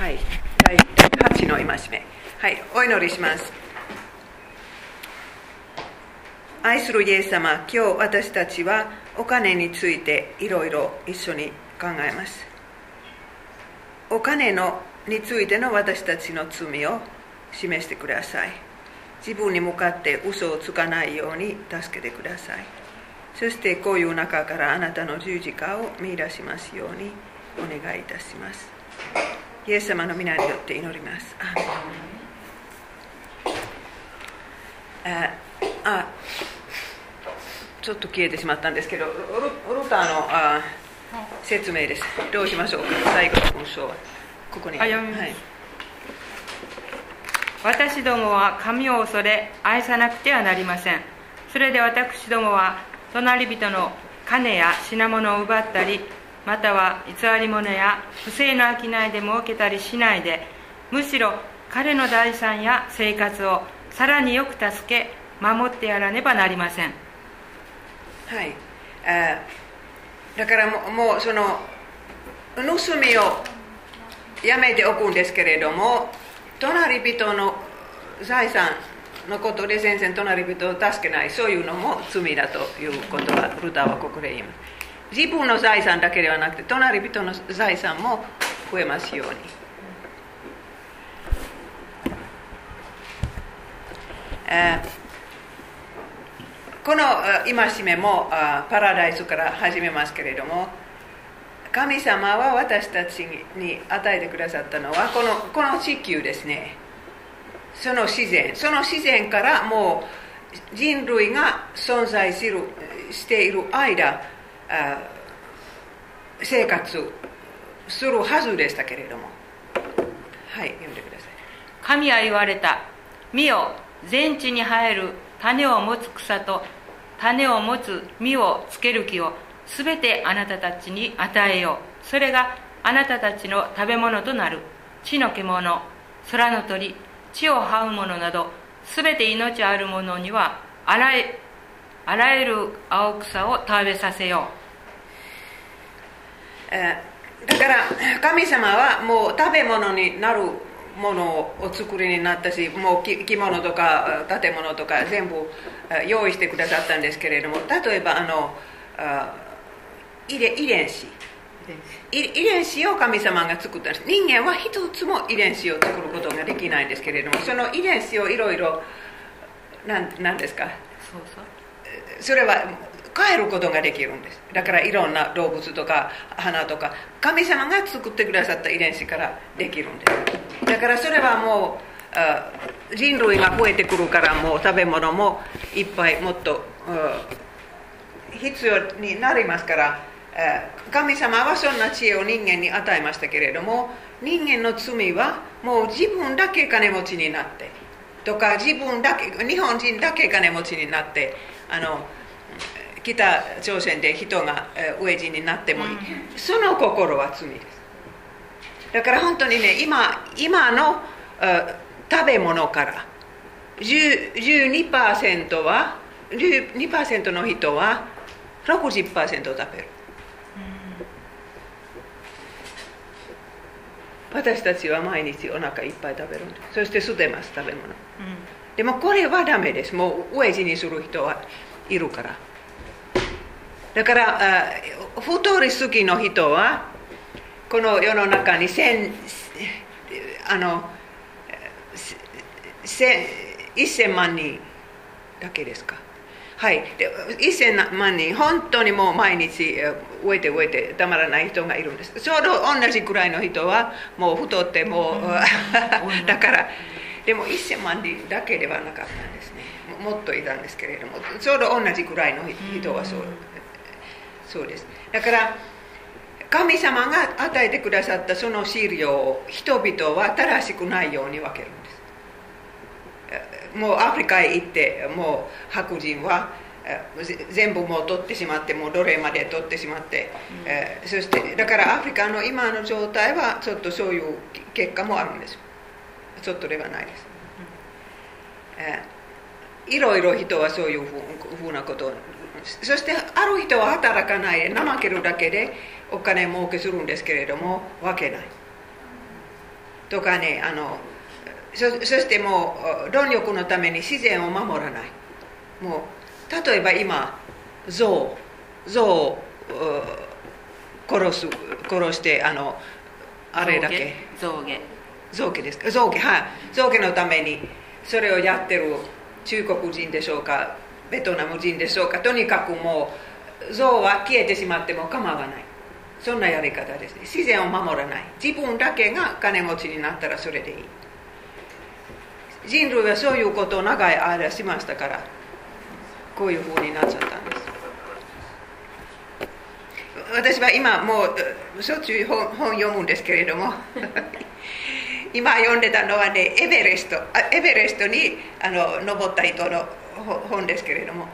はい、第8の戒め。はい、お祈りします。愛するイエス様、今日私たちはお金についていろいろ一緒に考えます。お金のについての私たちの罪を示してください。自分に向かって嘘をつかないように助けてください。そしてこういう中からあなたの十字架を見出しますようにお願いいたします。イエス様の皆によって祈ります。ああちょっと消えてしまったんですけど、ルルターのあ説明です。どうしましょうか、最後の文章は。ここに。私どもは神を恐れ愛さなくてはなりませんそれで私どもは隣人の金や品物を奪ったりまたは偽り物や不正の商いで儲けたりしないでむしろ彼の財産や生活をさらによく助け守ってやらねばなりません。はい。あだからももうその盗みをやめておくんですけれども隣人の財産のことで全然隣人を助けないそういうのも罪だということはルターはここで言います。自分の財産だけではなくて隣人の財産も増えますように。この戒めもパラダイスから始めますけれども神様は私たちに与えてくださったのはこのこの地球ですねその自然その自然からもう人類が存在するしている間生活するはずでしたけれども。はい読んでください。神は言われた。見よ全地に生える種を持つ草と種を持つ実をつける木をすべてあなたたちに与えよう。それがあなたたちの食べ物となる。地の獣空の鳥地を這う者などすべて命あるものにはあらあらゆる青草を食べさせよう。だから神様はもう食べ物になるものをお作りになったしもう着物とか建物とか全部用意してくださったんですけれども例えばあの遺伝子。遺伝子。を神様が作ったんです。人間は一つも遺伝子を作ることができないんですけれどもその遺伝子をいろいろ何ですか？それは変えることができるんです。だからいろんな動物とか花とか神様が作ってくださった遺伝子からできるんです。だからそれはもう人類が増えてくるからもう食べ物もいっぱいもっと必要になりますから神様はそんな知恵を人間に与えましたけれども人間の罪はもう自分だけ金持ちになってとか自分だけ日本人だけ金持ちになってあの北朝鮮で人が飢え死になってもいい、その心は罪です。だから本当にね今今の食べ物から12%は12%の人は60%食べる、私たちは毎日お腹いっぱい食べるんです。そして捨てます食べ物、うん、でもこれはダメです。もう飢え死にする人はいるからだから太りすぎの人はこの世の中に千あの1000万人だけですか。はい。で1000万人本当にもう毎日飢えて飢えてたまらない人がいるんです。ちょうど同じくらいの人はもう太ってもう だからでも1000万人だけではなかったんですね。もっといたんですけれどもちょうど同じくらいの人はそうそうです。だから神様が与えてくださったその資料を人々は正しくないように分けるんです。もうアフリカへ行ってもう白人は全部もう取ってしまってもう奴隷まで取ってしまって、うん、えー、そしてだからアフリカの今の状態はちょっとそういう結果もあるんです。ちょっとではないです、うん、えー、いろいろ人はそういうふうなことをそしてある人は働かない。で怠けるだけでお金儲けするんですけれども分けない。とかねあのそそしてもう論力のために自然を守らない。もう例えば今象象を殺す殺してあのあれだけ。象牙。象牙ですか？象牙はい。象牙のためにそれをやってる中国人でしょうか？ベトナム人でしょうか。とにかくもう象は消えてしまっても構わない。そんなやり方ですね。自然を守らない。自分だけが金持ちになったらそれでいい。人類はそういうことを長い間しましたからこういうふうになっちゃったんです。私は今もうしょっちゅう本本読むんですけれども。今読んでたのはねエベレスト。あエベレストにあの登った人の本ですけれども。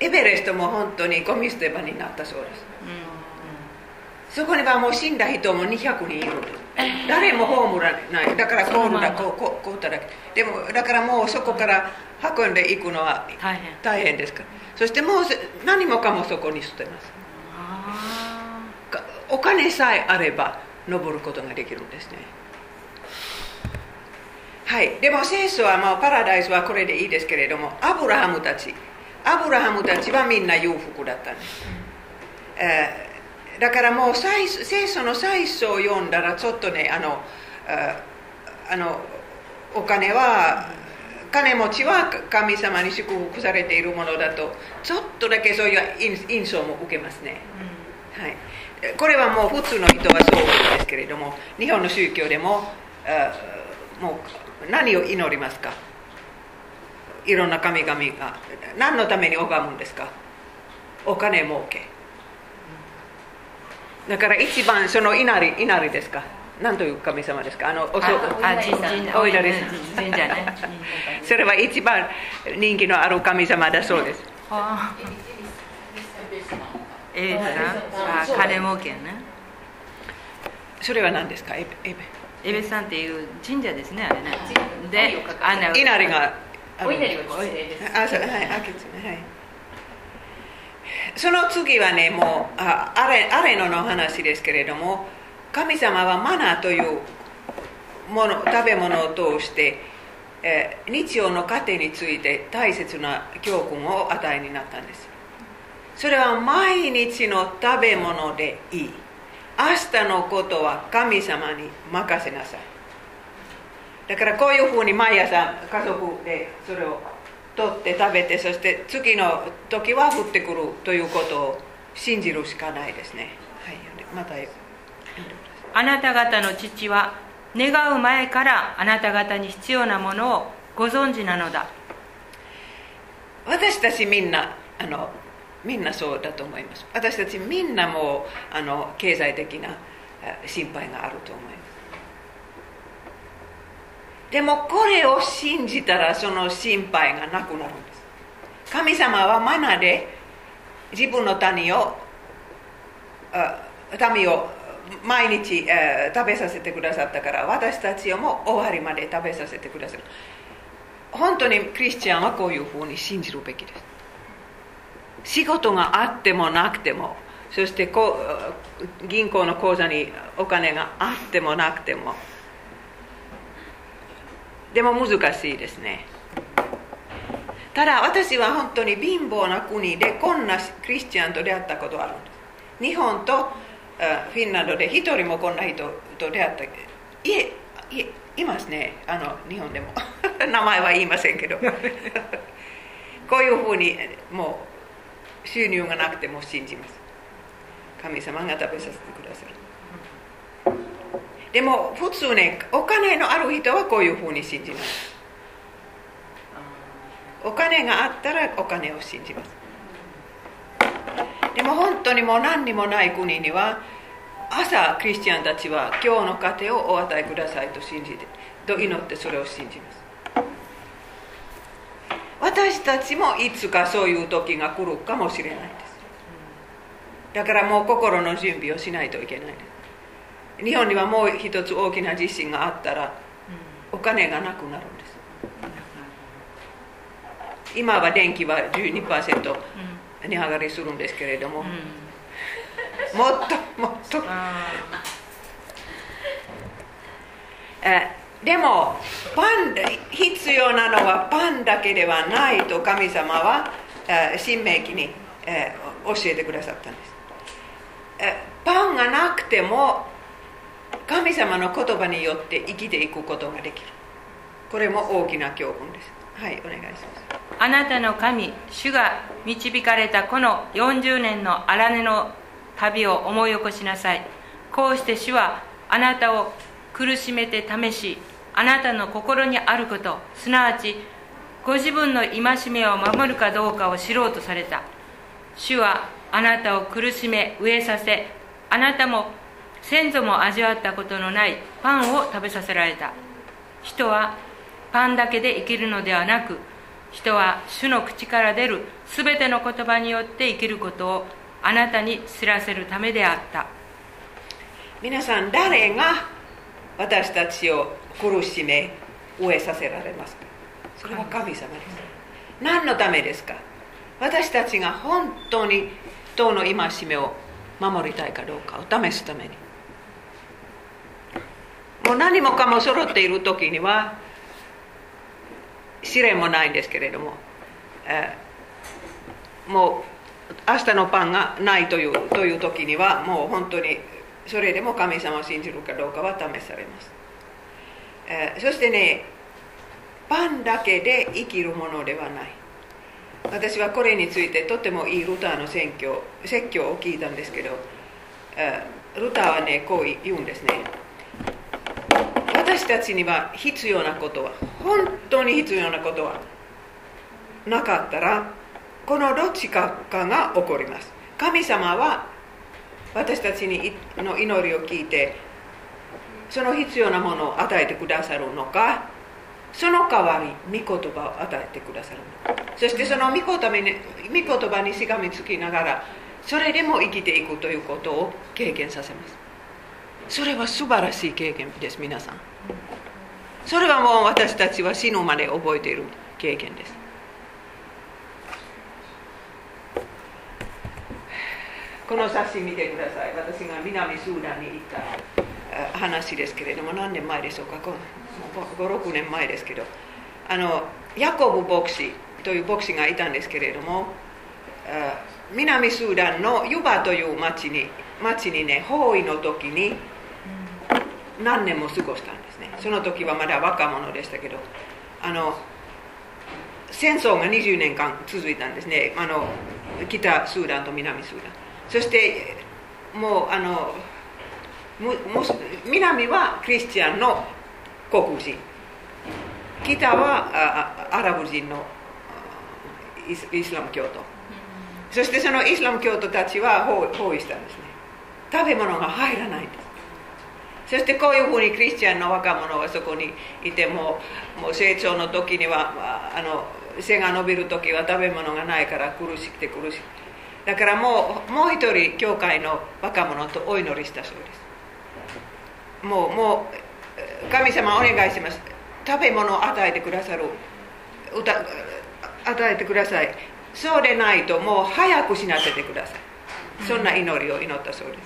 エベレストも本当にゴミ捨て場になったそうです、うんうん、そこにはもう死んだ人も200人いる誰も葬らない。だからこうだこうこうこうだけ。でもだからもうそこから運んでいくのは大変。ですから。そしてもう何もかもそこに捨てます。お金さえあれば登ることができるんですねはい。でも聖書はもうパラダイスはこれでいいですけれどもアブラハムたち。アブラハムたちはみんな裕福だったんです、えー、だからもう聖書の最初を読んだらちょっとねあのあのお金は金持ちは神様に祝福されているものだとちょっとだけそういう印象も受けますね、はい、これはもう普通の人はそうですけれども日本の宗教でももう何を祈りますか？いろんな神々が。何のために拝むんですか？お金儲け。だから一番その稲荷稲荷ですか？何という神様ですか？あのおそあお稲荷神社。ね。それは一番人気のある神様だそうです。ええあ金儲けね。それは何ですか？エベエベさんっていう神社ですねあれね。であの稲荷がお稲荷は吉勢です。あそうはいあはい。その次はねもうあアレアレノの話ですけれども神様はマナーというもの食べ物を通して、えー、日曜の糧について大切な教訓を与えになったんです。それは毎日の食べ物でいい明日のことは神様に任せなさい。だからこういうふうに毎朝家族でそれを取って食べてそして次の時は降ってくるということを信じるしかないですね、はい、またあなた方の父は願う前からあなた方に必要なものをご存知なのだ。私たちみんなあのみんなそうだと思います。私たちみんなもあの経済的な心配があると思います。でもこれを信じたらその心配がなくなるんです。神様はマナで自分の谷を民を毎日、え、食べさせてくださったから私たちをも終わりまで食べさせてくださる。本当にクリスチャンはこういうふうに信じるべきです。仕事があってもなくても。そしてこう銀行の口座にお金があってもなくても。でも難しいですね。ただ私は本当に貧乏な国でこんなクリスチャンと出会ったことがあるんです。日本とフィンランドで一人もこんな人と出会った。いえいいますね。あの日本でも。名前は言いませんけど。こういうふうにもう収入がなくても信じます。神様が食べさせてくださる。でも普通ねお金のある人はこういうふうに信じます。お金があったらお金を信じます。でも本当にもう何にもない国には朝クリスチャンたちは今日の糧をお与えくださいと信じてと祈ってそれを信じます。私たちもいつかそういう時が来るかもしれないです。だからもう心の準備をしないといけないです。日本にはもう一つ大きな地震があったらお金がなくなるんです。今は電気は12%値上がりするんですけれども、もっともっと。えでもパン必要なのはパンだけではないと神様は新明記に教えてくださったんです。パンがなくても神様の言葉によって生きていくことができる。これも大きな教訓です。はいお願いします。あなたの神主が導かれたこの40年の荒根の旅を思い起こしなさい。こうして主はあなたを苦しめて試しあなたの心にあること。すなわちご自分の戒めを守るかどうかを知ろうとされた。主はあなたを苦しめ飢えさせあなたも先祖も味わったことのないパンを食べさせられた。人はパンだけで生きるのではなく人は主の口から出るすべての言葉によって生きることをあなたに知らせるためであった。皆さん誰が私たちを苦しめ飢えさせられます。それは神様です。何のためですか？私たちが本当に党の戒めを守りたいかどうかを試すために。もう何もかも揃っている時には試練もないんですけれども、え、もう明日のパンがないというという時にはもう本当にそれでも神様を信じるかどうかは試されます、え、そしてねパンだけで生きるものではない。私はこれについてとてもいいルターの説教説教を聞いたんですけど、えー、ルターはねこう言うんですね。私たちには必要なことは本当に必要なことはなかったらこのどっちかが起こります。神様は私たちの祈りを聞いてその必要なものを与えてくださるのか？その代わり御言葉を与えてくださるのか？そしてその御言葉にしがみつきながらそれでも生きていくということを経験させます。それは素晴らしい経験です皆さん。それはもう私たちは死ぬまで覚えている経験です。この写真見てください。私が南スーダンに行った。話ですけれども何年前でしょうか？56年前ですけど。あのヤコブ牧師という牧師がいたんですけれども南スーダンのユバという町に町にね包囲の時に何年も過ごしたんですね。その時はまだ若者でしたけど。あの戦争が20年間続いたんですね。あの北スーダンと南スーダン。そしてもうあの南はクリスチャンの黒人。北はアラブ人のイスラム教徒。そしてそのイスラム教徒たちは包囲したんですね。食べ物が入らないんです。そしてこういうふうにクリスチャンの若者がそこにいてももう成長の時にはあの背が伸びる時は食べ物がないから苦しくて苦しくて。だからもうもう一人教会の若者とお祈りしたそうです。もうもう神様お願いします。食べ物を与えてくださる。与えてください。そうでないともう早く死なせてください。そんな祈りを祈ったそうです。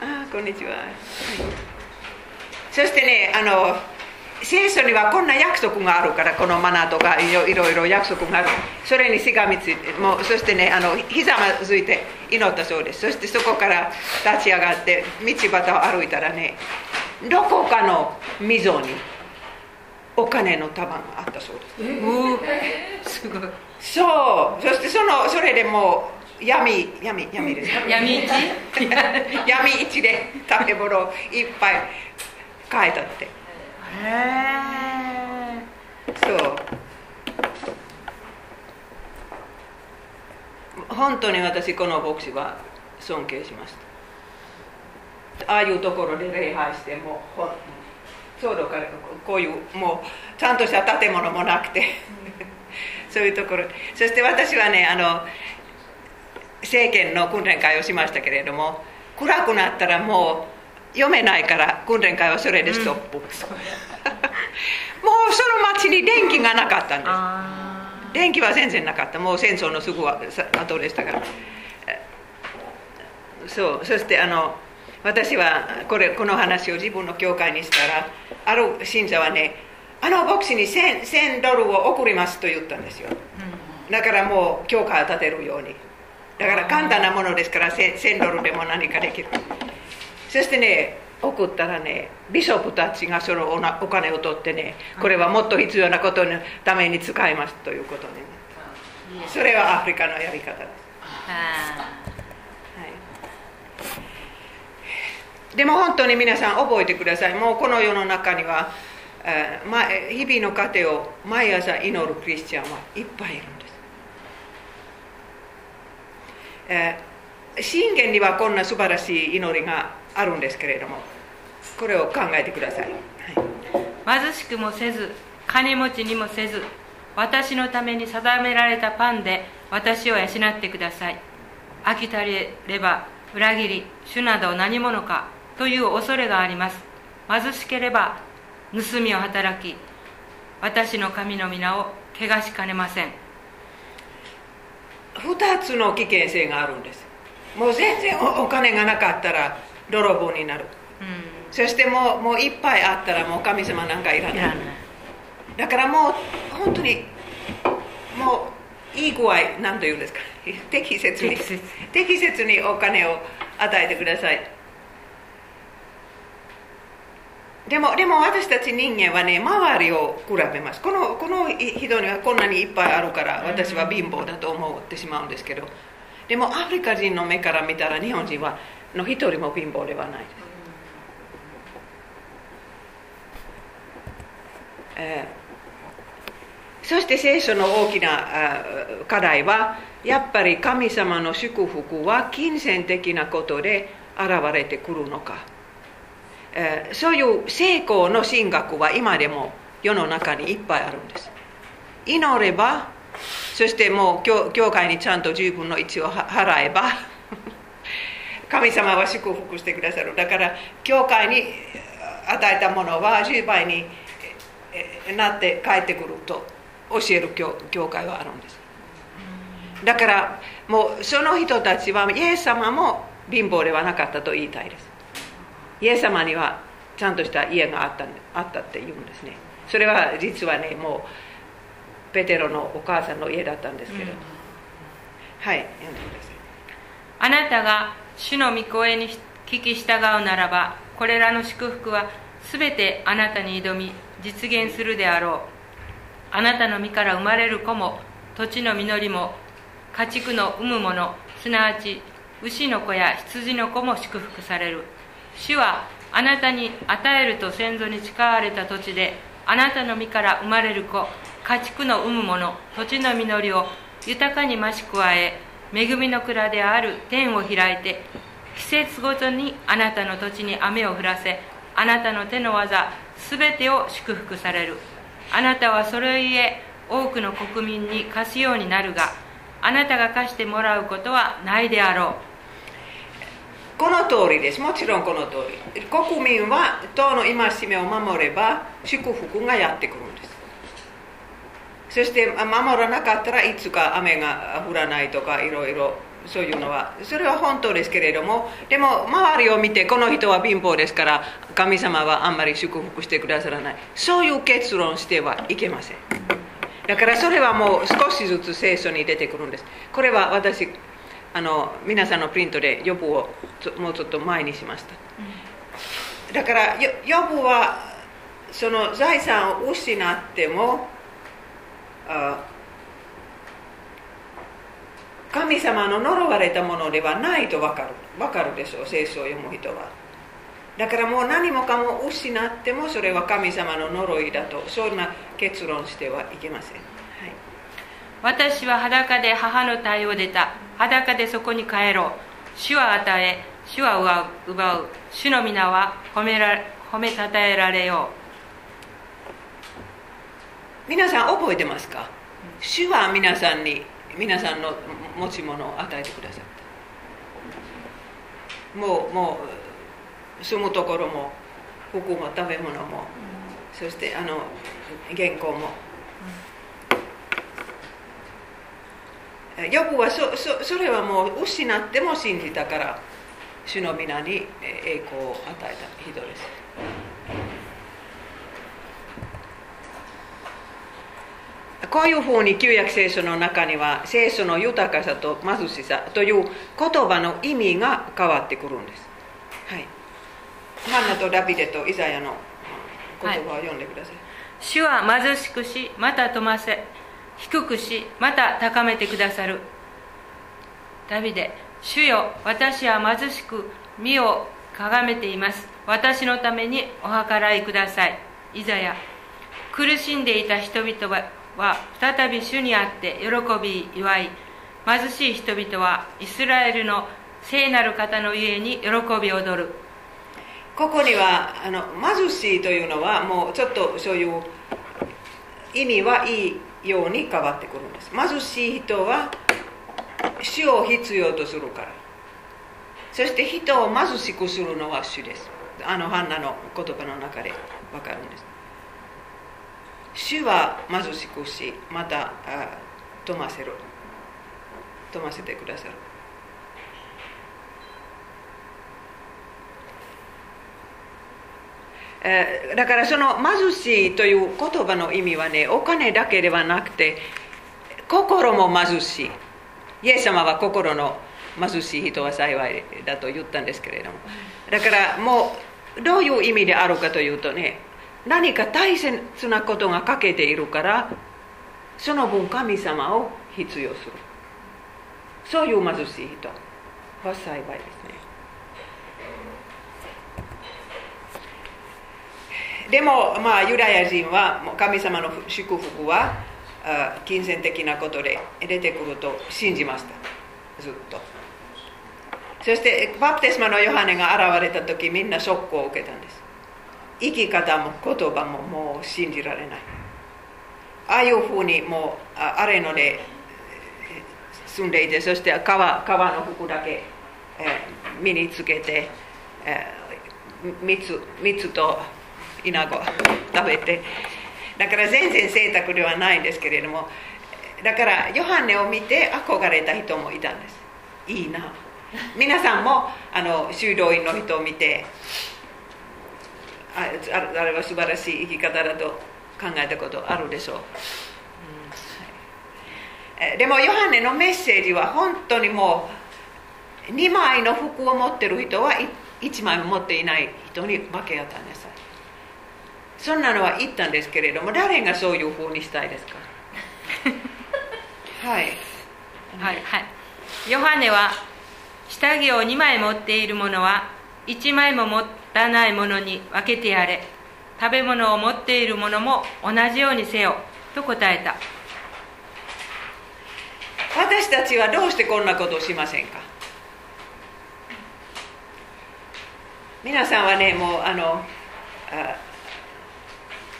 あこんにちは、はい、そしてねあの聖書にはこんな約束があるからこのマナーとかいろいろ約束がある。それにしがみついてもうそしてねあのひざまずいて祈ったそうです。そしてそこから立ち上がって道端を歩いたらねどこかの溝にお金の束があったそうです、すごいそう。そしてそのそれでもう闇闇闇です。闇市？闇市で食べ物をいっぱい買えたってへえそう。本当に私この牧師は尊敬しました。ああいうところで礼拝してもうちょうどこういうもうちゃんとした建物もなくて そういうところ。そして私はねあの政権の訓練会をしましたけれども暗くなったらもう読めないから訓練会はそれでストップ、うん、もうその町に電気がなかったんです。電気は全然なかった。もう戦争のすぐ後でしたから。そうそしてあの私はこれこの話を自分の教会にしたらある信者はねあの牧師に 1000, 1000ドルを送りますと言ったんですよ。だからもう教会を建てるように。だから簡単なものですから 1000, 1000ドルでも何かできるそしてね送ったらねビショップたちがそのお金を取ってねこれはもっと必要なことのために使いますということになったそれはアフリカのやり方です、はい。でも本当に皆さん覚えてください。もうこの世の中には、えー、日々の糧を毎朝祈るクリスチャンはいっぱいいるんです、えー、信玄にはこんな素晴らしい祈りがあるんですけれどもこれを考えてください、はい、貧しくもせず金持ちにもせず私のために定められたパンで私を養ってください。飽きたれれば裏切り主など何者かという恐れがあります。貧しければ盗みを働き私の神の皆を汚しかねません。2つの危険性があるんです。もう全然お金がなかったら泥棒になる、うん、そしてもうもういっぱいあったらもう神様なんかいらない。だからもう本当にもういい具合何と言うんですか。適切に適切。にお金を与えてください。でもでも私たち人間はね周りを比べます。このこの人にはこんなにいっぱいあるから私は貧乏だと思ってしまうんですけど。でもアフリカ人の目から見たら日本人はの一人も貧乏ではないです、えー、そして聖書の大きな課題はやっぱり神様の祝福は金銭的なことで現れてくるのかえー、そういう成功の神学は今でも世の中にいっぱいあるんです祈ればそしてもう教教会にちゃんと十分の一を払えば神様は祝福してくださる。だから教会に与えたものは10倍になって帰ってくると教える教教会はあるんです。だからもうその人たちはイエス様も貧乏ではなかったと言いたいです。イエス様にはちゃんとした家があったあったって言うんですね。それは実はねもうペテロのお母さんの家だったんですけど、うん、はい読んでください。あなたが主の御声に聞き従うならばこれらの祝福は全てあなたに挑み実現するであろう。あなたの身から生まれる子も土地の実りも家畜の産むものすなわち牛の子や羊の子も祝福される。主はあなたに与えると先祖に誓われた土地であなたの身から生まれる子家畜の産むもの土地の実りを豊かに増し加え恵みの蔵である天を開いて季節ごとにあなたの土地に雨を降らせあなたの手の技すべてを祝福されるあなたはそれゆえ多くの国民に貸すようになるがあなたが貸してもらうことはないであろうこの通りです。もちろんこの通り。国民は党の戒めを守れば祝福がやってくるんです。そして守らなかったらいつか雨が降らないとかいろいろそういうのは。それは本当ですけれども。でも周りを見てこの人は貧乏ですから神様はあんまり祝福してくださらない。そういう結論してはいけません。だからそれはもう少しずつ聖書に出てくるんです。これは私あの皆さんのプリントで予部をもうちょっと前にしました、うん、だから予部はその財産を失っても神様の呪われたものではないと分かる。分かるでしょう聖書を読む人は。だからもう何もかも失ってもそれは神様の呪いだとそんな結論してはいけません、はい、私は裸で母の体を出た。裸でそこに帰ろう。主は与え主は奪う。主の皆は褒めら褒めたたえられよう。皆さん覚えてますか？主は皆さんに皆さんの持ち物を与えてくださった。もうもう住むところも服も食べ物も、そしてあの原稿も。ヨブはそそそれはもう失っても信じたから主の皆に栄光を与えた人です。こういうふうに旧約聖書の中には聖書の豊かさと貧しさという言葉の意味が変わってくるんです。はい。ハンナとダビデとイザヤの言葉を読んでください、はい、主は貧しくしまた富ませ低くしまた高めてくださる。ダビデ主よ私は貧しく身をかがめています。私のためにお計らいください。イザヤ苦しんでいた人々はは再び主にあって喜び祝い貧しい人々はイスラエルの聖なる方の家に喜び踊る。ここにはあの貧しいというのはもうちょっとそういう意味はいいように変わってくるんです。貧しい人は主を必要とするから。そして人を貧しくするのは主です。あのハンナの言葉の中で分かるんです。主は貧しくしまた富ませる富ませてくださる。だからその貧しいという言葉の意味はねお金だけではなくて心も貧し。いイエス様は心の貧しい人は幸いだと言ったんですけれども。だからもうどういう意味であるかというとね何か大切なことが欠けているからその分神様を必要する。そういう貧しい人。は幸いですね。でもまあユダヤ人は神様の祝福は金銭的なことで出てくると信じました。ずっと。そしてバプテスマのヨハネが現れた時みんなショックを受けたんです。生き方も言葉ももう信じられない。ああいうふうにもうあれので住んでいてそして皮皮の服だけ、えー、身につけて、えー、蜜蜜とイナゴ食べて。だから全然贅沢ではないんですけれどもだからヨハネを見て憧れた人もいたんです。いいな。皆さんもあの修道院の人を見てああれは素晴らしい生き方だと考えたことあるでしょう、うん、でもヨハネのメッセージは本当にもう2枚の服を持ってる人は1枚も持っていない人に分け与えなさいそんなのは言ったんですけれども誰がそういうふうにしたいですか？はい。はい。はい。ヨハネは下着を2枚持っている者は1枚も持たない者に分けてやれ。食べ物を持っている者も同じようにせよ。と答えた。私たちはどうしてこんなことをしませんか？皆さんはねもうあのあ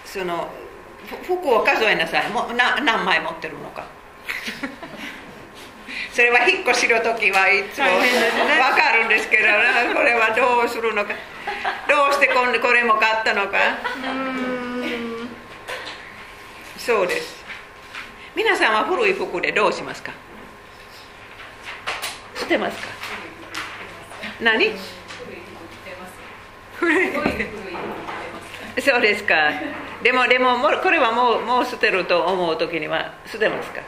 その服を数えなさい。もうな何枚持ってるのか。それは引っ越しの時はいつも分かるんですけど、これはどうするのか。どうしてここれも買ったのか。そうです。皆さんは古い服でどうしますか？捨てますか？何？そうですか。でもでもこれはもうもう捨てると思う時には捨てますか？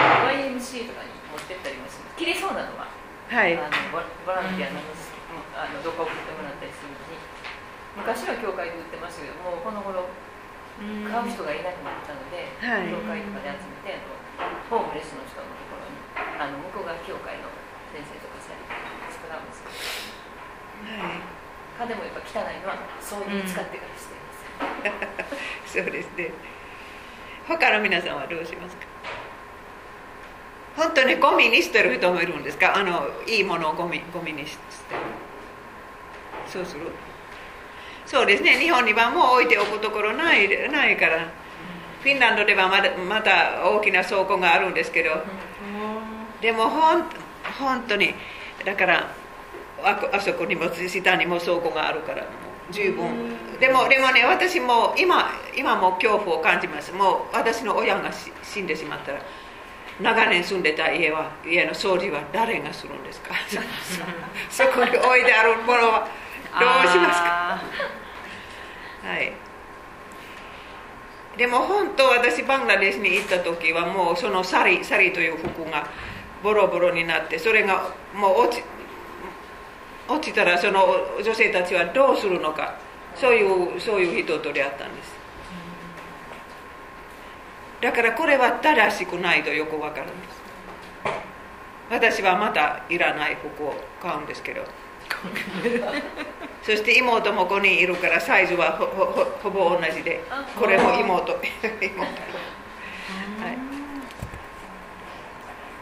YMC とかに持ってったりもします切れそうなのは、はい、あのボランティアの,、あのどこ送ってもらったりするのに。昔は教会で売ってましたけどもうこの頃買う人がいなくなったので、はい、教会とかで集めてホームレスの人のところにあの向こうが教会の先生とかされて作らんですけど、はい、金もやっぱ汚いのはそういう使ってからしています、そうですね。他の皆さんはどうしますか？本当にゴミに捨てる人もいるんですか？あのいいものをゴミゴミに捨て。そうする？そうですね。日本にはもう置いておくところないないから。フィンランドではまだまた大きな倉庫があるんですけど。でもほん本当にだからああそこにも下にも倉庫があるから十分。でもでもね私も今今も恐怖を感じます。もう私の親が死んでしまったら。長年住んでた家は家の掃除は誰がするんですか？そこに置いてあるものはどうしますか？はい。でも本当私バングラデシュに行った時はもうそのサリサリという服がボロボロになってそれがもう落ち落ちたらその女性たちはどうするのか？そういうそういう人と出会ったんですだからこれは正しくないとよくわかるんです。私はまたいらない服を買うんですけど。そして妹も5人いるからサイズはほぼ同じで。これも妹。妹。はい、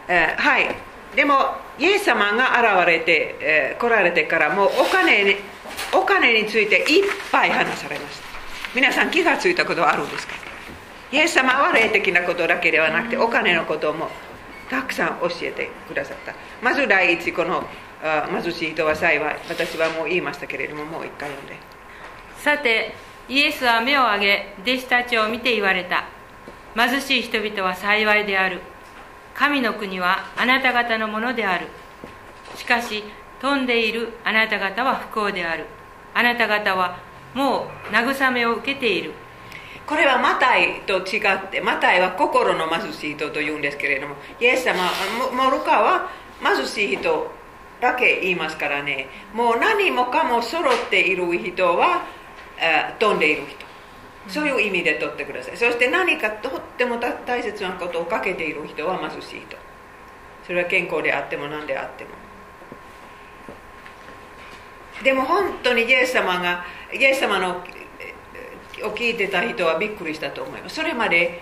えー、はい。でもイエス様が現れて、えー、来られてからもうお金にお金についていっぱい話されました。皆さん気がついたことはあるんですか？イエス様は霊的なことだけではなくてお金のこともたくさん教えてくださった。まず第一この貧しい人は幸い私はもう言いましたけれどももう一回読んで。さてイエスは目を上げ弟子たちを見て言われた。貧しい人々は幸いである。神の国はあなた方のものである。しかし飛んでいるあなた方は不幸である。あなた方はもう慰めを受けているこれはマタイと違ってマタイは心の貧しい人と言うんですけれどもイエス様モルカは貧しい人だけ言いますからね。もう何もかも揃っている人は飛んでいる人。そういう意味で取ってください。そして何かとっても大切なことをかけている人は貧しい人。それは健康であっても何であっても。でも本当にイエス様がイエス様のを聞いてた人はびっくりしたと思います。それまで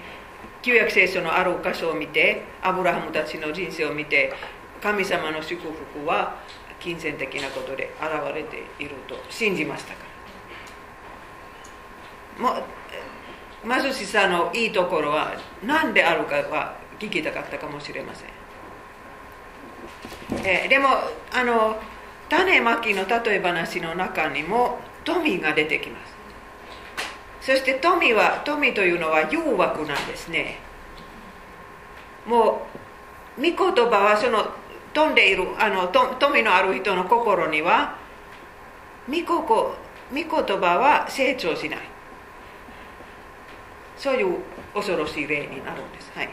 旧約聖書のある箇所を見てアブラハムたちの人生を見て神様の祝福は金銭的なことで現れていると信じましたから。も貧しさのいいところは何であるかは聞きたかったかもしれません、え、でもあの種まきの例え話の中にも富が出てきます。そして富は富というのは誘惑なんですね。もう御言葉はその飛んでいるあの富のある人の心には御言葉は成長しない。そういう恐ろしい例になるんです。はい。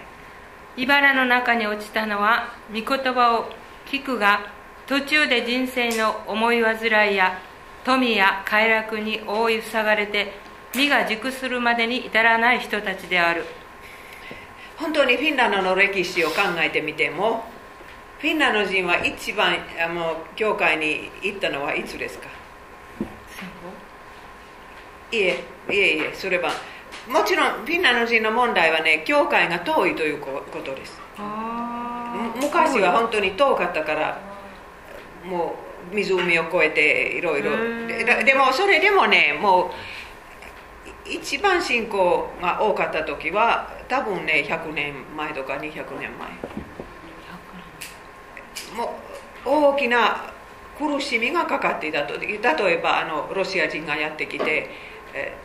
茨の中に落ちたのは御言葉を聞くが途中で人生の思い煩いや富や快楽に覆い塞がれて身が熟するまでに至らない人たちである。本当にフィンランドの歴史を考えてみてもフィンランド人は一番あの教会に行ったのはいつですか？いえいえいえそれはもちろんフィンランド人の問題はね教会が遠いということです。昔は本当に遠かったからもう湖を越えていろいろ。でもそれでもねもう一番信仰が多かった時は多分ね100年前とか200年前。もう大きな苦しみがかかっていたと例えばあのロシア人がやってきて、え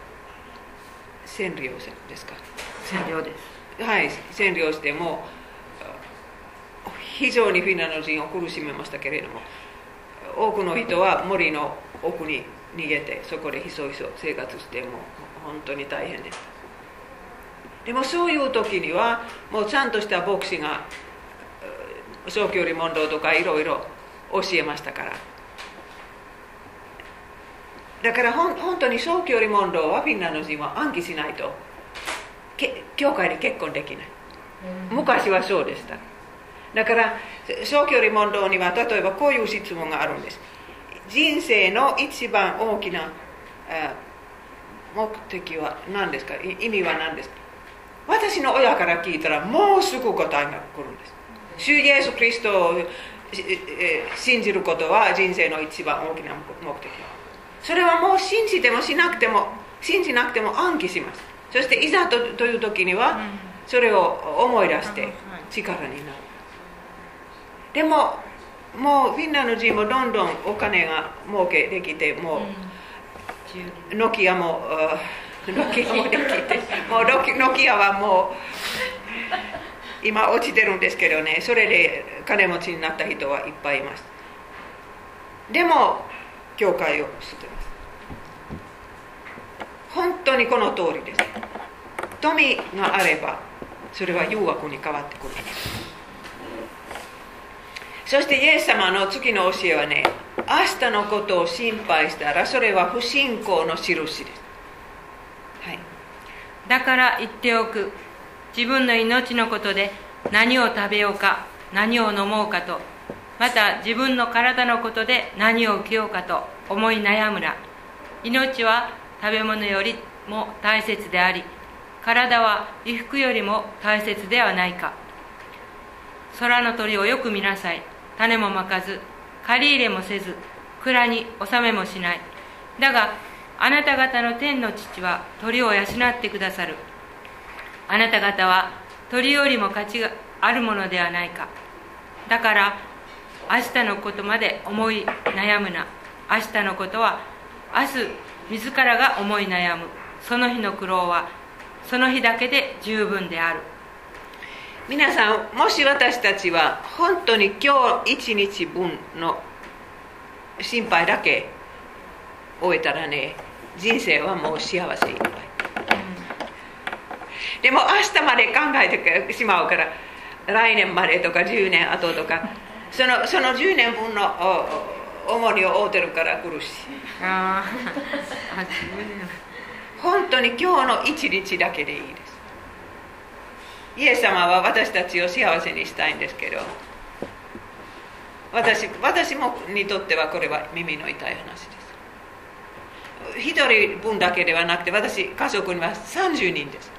占領ですか？占領です。はい占領しても非常にフィンランド人を苦しめましたけれども多くの人は森の奥に逃げてそこでひそひそ生活しても本当に大変でした。でもそういう時にはもうちゃんとした牧師が小距離問答とかいろいろ教えましたから。だからほん本当に小距離問答はフィンランド人は暗記しないと教会で結婚できない。昔はそうでした。だから小距離問答には例えばこういう質問があるんです。人生の一番大きな目的は何ですか？意味は何ですか？私の親から聞いたらもうすぐ答えが来るんです。主イエス・キリストを信じることは人生の一番大きな目的。それはもう信じてもしなくても信じなくても暗記します。そしていざとという時にはそれを思い出して力になる。でももうフィンランド人もどんどんお金が儲けできてもう、ノキアもノキアもできてもうノキアはもう今落ちてるんですけどねそれで金持ちになった人はいっぱいいますでも教会を捨てます本当にこの通りです富があればそれは誘惑に変わってくるんですそしてイエス様の次の教えはね明日のことを心配したらそれは不信仰の印です、はい、だから言っておく自分の命のことで何を食べようか何を飲もうかとまた自分の体のことで何を受けようかと思い悩むら命は食べ物よりも大切であり体は衣服よりも大切ではないか空の鳥をよく見なさい種もまかず借り入れもせず蔵に納めもしない。だがあなた方の天の父は鳥を養ってくださる。あなた方は鳥よりも価値があるものではないか。だから明日のことまで思い悩むな。明日のことは明日自らが思い悩む。その日の苦労はその日だけで十分である。皆さんもし私たちは本当に今日一日分の心配だけ終えたらね人生はもう幸せいっぱい、でも明日まで考えてしまうから来年までとか10年後とかそのその10年分の重荷を負うてるから苦しい。本当に今日の一日だけでいいですイエス様は私たちを幸せにしたいんですけど私私もにとってはこれは耳の痛い話です。一人分だけではなくて私家族には30人です。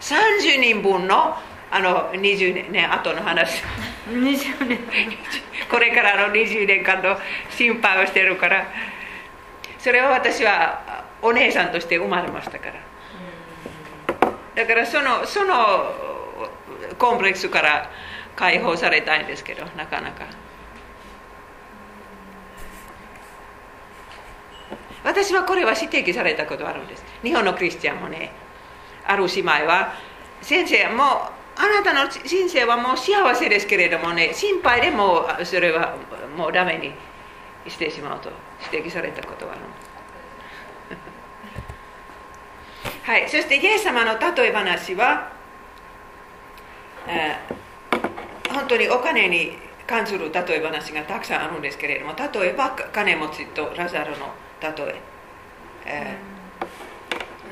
30人分のあの20年後の話。20年。これからの20年間の心配をしてるからそれは私はお姉さんとして生まれましたから。だからそのそのコンプレックスから解放されたいんですけどなかなか。私はこれは指摘されたことあるんです。日本のクリスチャンもねある姉妹は先生もうあなたの人生はもう幸せですけれどもね心配でもそれはもうダメにしてしまうと指摘されたことがある。んですはい、そしてイエス様の例え話は、え、本当にお金に関する例え話がたくさんあるんですけれども例えば金持ちとラザロの例え。え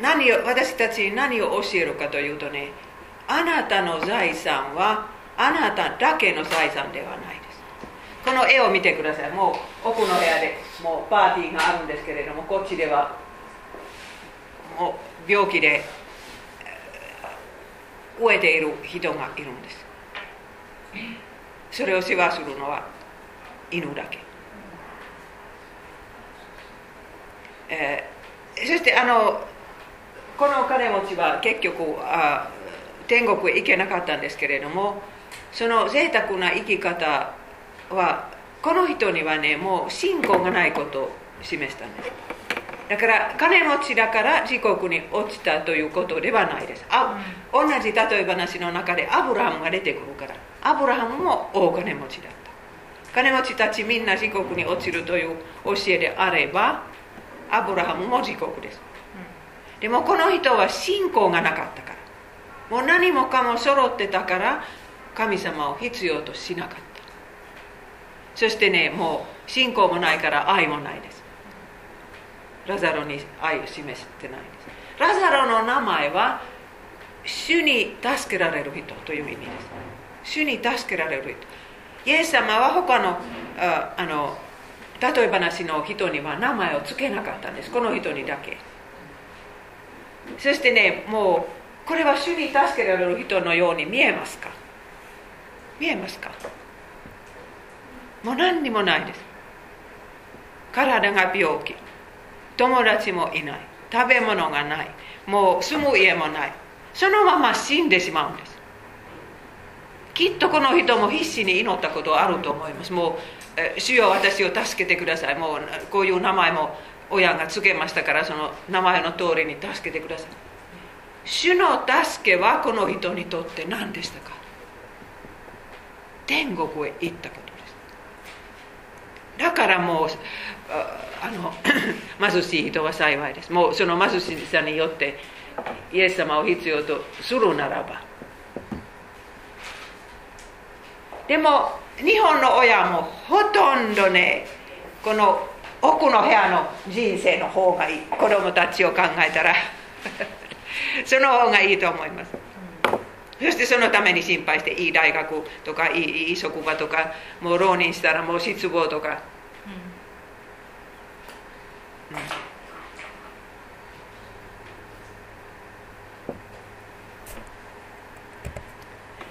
ー、何を私たちに何を教えるかというとねあなたの財産はあなただけの財産ではないです。この絵を見てください。もう奥の部屋でもうパーティーがあるんですけれどもこっちではもう病気で飢えている人がいるんです。それを世話するのは犬だけ、えー、そしてあのこの金持ちは結局あ天国へ行けなかったんですけれどもその贅沢な生き方はこの人にはねもう信仰がないことを示したんです。だから金持ちだから地獄に落ちたということではないです。あ、同じ例え話の中でアブラハムが出てくるから。アブラハムも大金持ちだった。金持ちたちみんな地獄に落ちるという教えであればアブラハムも地獄です、でもこの人は信仰がなかったから。もう何もかも揃ってたから神様を必要としなかった。そしてねもう信仰もないから愛もないですラザロに愛を示してないです。ラザロの名前は主に助けられる人という意味です。主に助けられる人。イエス様は他のああの例え話の人には名前を付けなかったんです。この人にだけ。そしてねもうこれは主に助けられる人のように見えますか？見えますか？もう何にもないです。体が病気。友達もいない。食べ物がない。もう住む家もない。そのまま死んでしまうんです。きっとこの人も必死に祈ったことあると思います。もう主よ私を助けてください。もうこういう名前も親が付けましたからその名前の通りに助けてください。主の助けはこの人にとって何でしたか。天国へ行ったことです。だからもうあの貧しい人は幸いです。もうその貧しさによってイエス様を必要とするならば。でも日本の親もほとんどねこの奥の部屋の人生の方がいい。子供たちを考えたら。その方がいいと思います。そしてそのために心配していい大学とかいい職場とかもう浪人したらもう失望とか、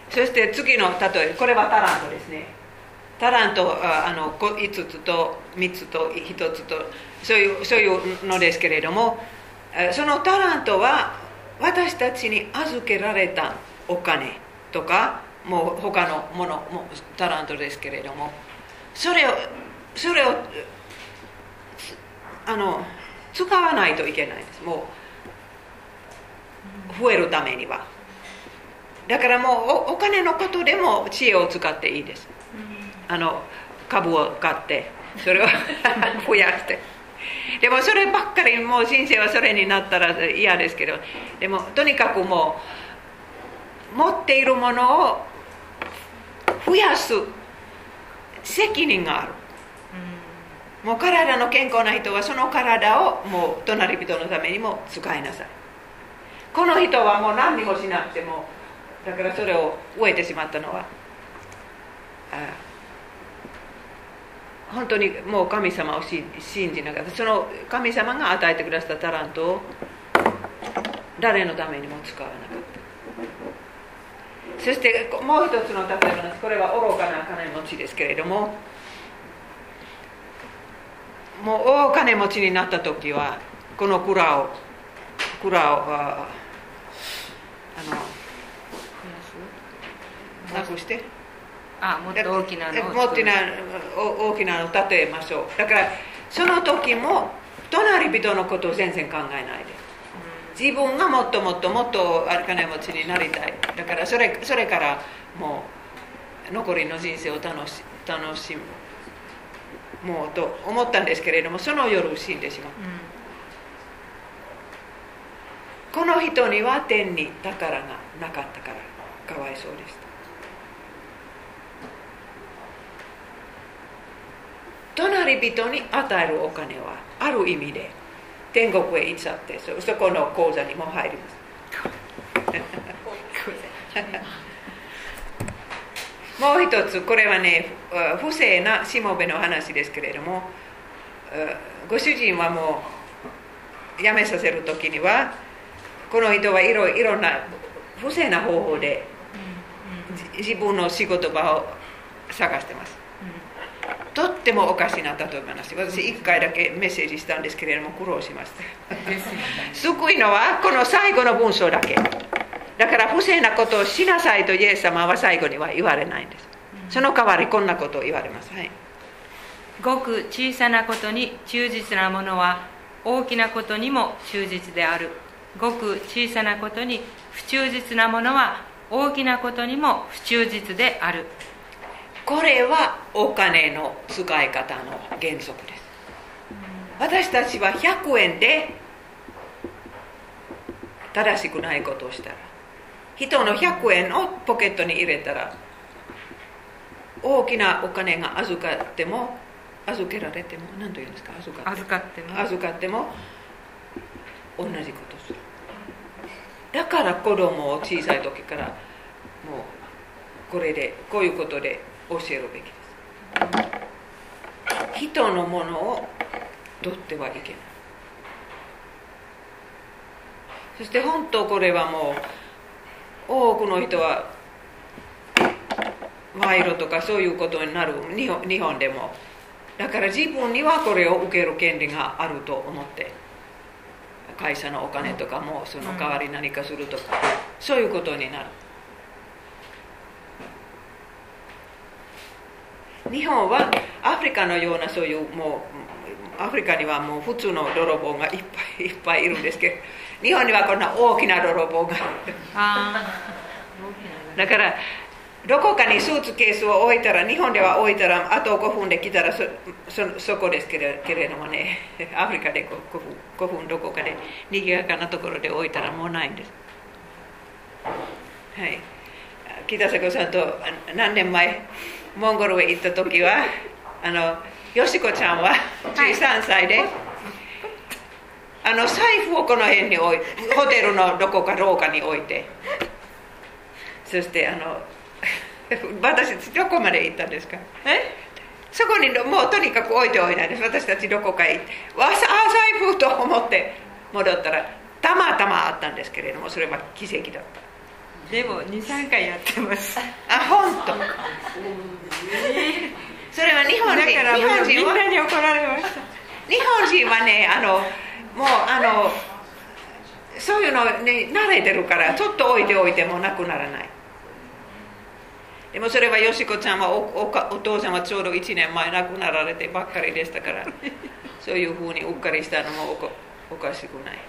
そして次の例えこれはタラントですね。タラントあの5つと3つと1つとそういうそういうのですけれどもそのタラントは私たちに預けられたお金とかもう他のものもタラントですけれどもそれをそれをあの使わないといけないです。もう増えるためには。だからもうお金のことでも知恵を使っていいです。あの株を買ってそれを 増やして。でもそればっかりもう人生はそれになったら嫌ですけど。でもとにかくもう持っているものを増やす責任があるもう体の健康な人はその体をもう隣人のためにも使いなさい。この人はもう何にもしなくてもだからそれを終えてしまったのは本当にもう神様を信じながらその神様が与えてくださったタラントを誰のためにも使わなかった。そしてもう一つの例えばこれは愚かな金持ちですけれどももう大金持ちになった時はこの蔵を蔵をあのなくして。あもっと大きなのをもっと大きなのを建てましょう。だからその時も隣人のことを全然考えないで。自分がもっともっともっとあ金持ちになりたい。だからそれそれからもう残りの人生を楽し楽しむもうと思ったんですけれどもその夜死んでしまった、うん、この人には天に宝がなかったからかわいそうでした隣人に与えるお金はある意味で天国へ行っちゃってそそこの口座にも入りますもう一つこれはね不正なしもべの話ですけれどもご主人はもう辞めさせる時にはこの人はいろいろな不正な方法で自分の仕事場を探してます。とってもおかしな例え話。私1回だけメッセージしたんですけれども苦労しました。救いのはこの最後の文章だけだから不正なことをしなさいとイエス様は最後には言われないんです。その代わりこんなことを言われます、はい、ごく小さなことに忠実なものは大きなことにも忠実である。ごく小さなことに不忠実なものは大きなことにも不忠実である。これはお金の使い方の原則です。私たちは100円で正しくないことをしたら人の100円をポケットに入れたら大きなお金が預かっても預けられても何と言うんですか預か預かっても預かっても同じことするだから子供を小さい時からもうこれでこういうことで教えるべきです人のものを取ってはいけないそして本当これはもう多くの人は賄賂とかそういうことになる日本でも。だから自分にはこれを受ける権利があると思って。会社のお金とかもその代わり何かするとか、そういうことになる。日本はアフリカのようなそういうもうアフリカにはもう普通の泥棒がいっぱいいっぱいいるんですけど。日本にはこんな大きな泥棒が。だからどこかにスーツケースを置いたら日本では置いたらあと5分で来たらそそそこですけれけれどもね。アフリカで 5, 分 ,5 分どこかで賑やかなところで置いたらもうないんです。はい。北迫さんと何年前モンゴルへ行った時はあのよしこちゃんは13歳で、はい、あの財布をこの辺に置いホテルのどこか廊下に置いて。そしてあの 私どこまで行ったんですか？え？そこにもうとにかく置いておいたんです。私たちどこか行って。わさ財布と思って戻ったらたまたまあったんですけれどもそれは奇跡だった。でも23回やってます。あ本当。それは日本人だから日本人みんなに怒られました。日本人はねあのもうあのそういうのに慣れてるからちょっと置いておいてもなくならない。でもそれはよしこちゃんはおおお父さんはちょうど1年前亡くなられてばっかりでしたから そういうふうにうっかりしたのもおかしくない。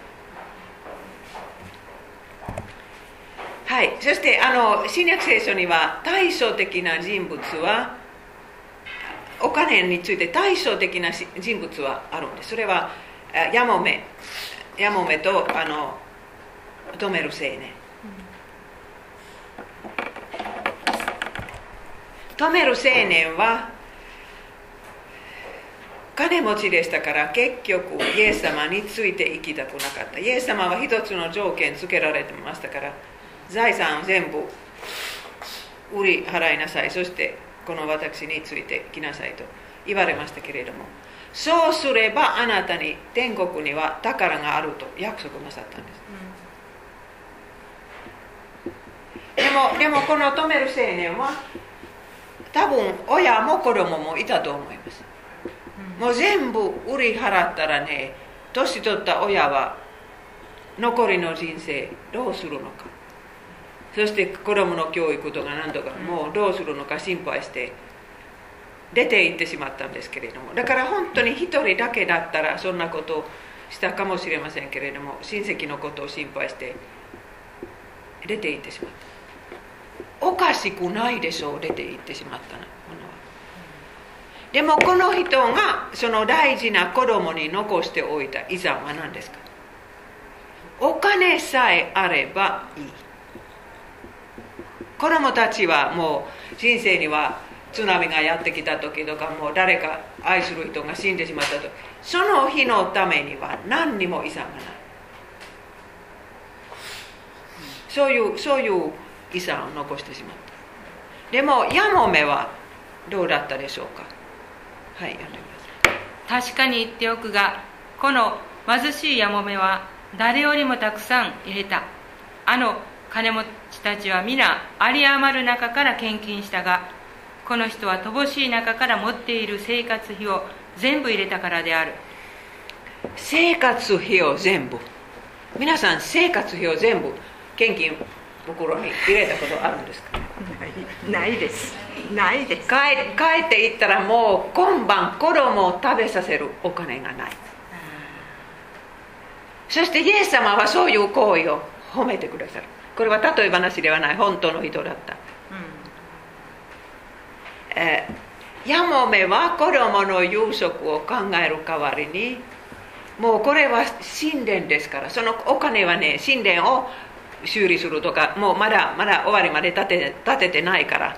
はい。そしてあの新約聖書には対照的な人物はお金について対照的な人物はあるんです。それはヤモメヤモメとあの止める青年止める青年は金持ちでしたから結局イエス様についていきたくなかった。イエス様は一つの条件つけられてましたから財産を全部売り払いなさい。そしてこの私についてきなさいと言われましたけれども。そうすればあなたに天国には宝があると約束なさったんです、でもでもこの止める青年は多分親も子供もいたと思います、もう全部売り払ったらね年取った親は残りの人生どうするのか。そして子供の教育とか何とかもうどうするのか心配して出て行ってしまったんですけれども。だから本当に一人だけだったらそんなことをしたかもしれませんけれども親戚のことを心配して出て行ってしまった。おかしくないでしょう出て行ってしまったのは。でもこの人がその大事な子供に残しておいた遺産は何ですか？お金さえあればいい。子供たちはもう人生には津波がやってきた時とかもう誰か愛する人が死んでしまった時その日のためには何にも遺産がない。そういうそういう遺産を残してしまった。でもヤモメはどうだったでしょうか？はい読んでます。確かに言っておくがこの貧しいヤモメは誰よりもたくさん入れた。あの金持ちたちは皆有り余る中から献金したがこの人は乏しい中から持っている生活費を全部入れたからである。生活費を全部。皆さん生活費を全部献金袋に入れたことあるんですか？ないです。ないです。帰帰っていったらもう今晩子供を食べさせるお金がない。そしてイエス様はそういう行為を褒めてくださる。これは例え話ではない。本当の人だった、うん、えー、ヤモメは子供の夕食を考える代わりにもうこれは神殿ですからそのお金はね神殿を修理するとかもうまだまだ終わりまで立て立ててないから、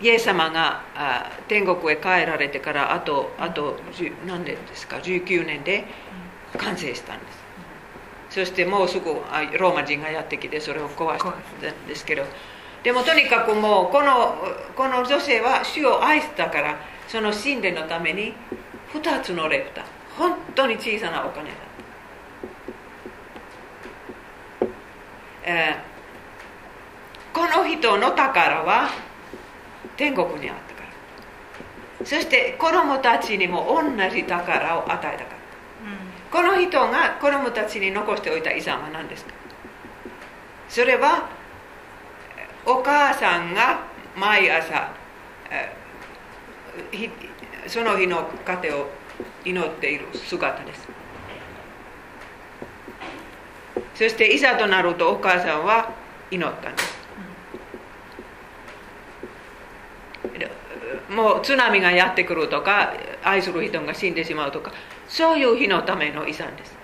うん、イエス様があ天国へ帰られてからあとあと何年ですか19年で完成したんです、うん、そしてもうすぐローマ人がやってきてそれを壊したんですけどでもとにかくもうこのこの女性は主を愛したからその神殿のために2つのレプタ本当に小さなお金だえー、この人の宝は天国にあったから。そして子供たちにも同じ宝を与えたかった、うん、この人が子供たちに残しておいた遺産は何ですか？それはお母さんが毎朝その日の糧を祈っている姿です。そしていざとなるとお母さんは祈ったんです。もう津波がやってくるとか愛する人が死んでしまうとかそういう日のための遺産です。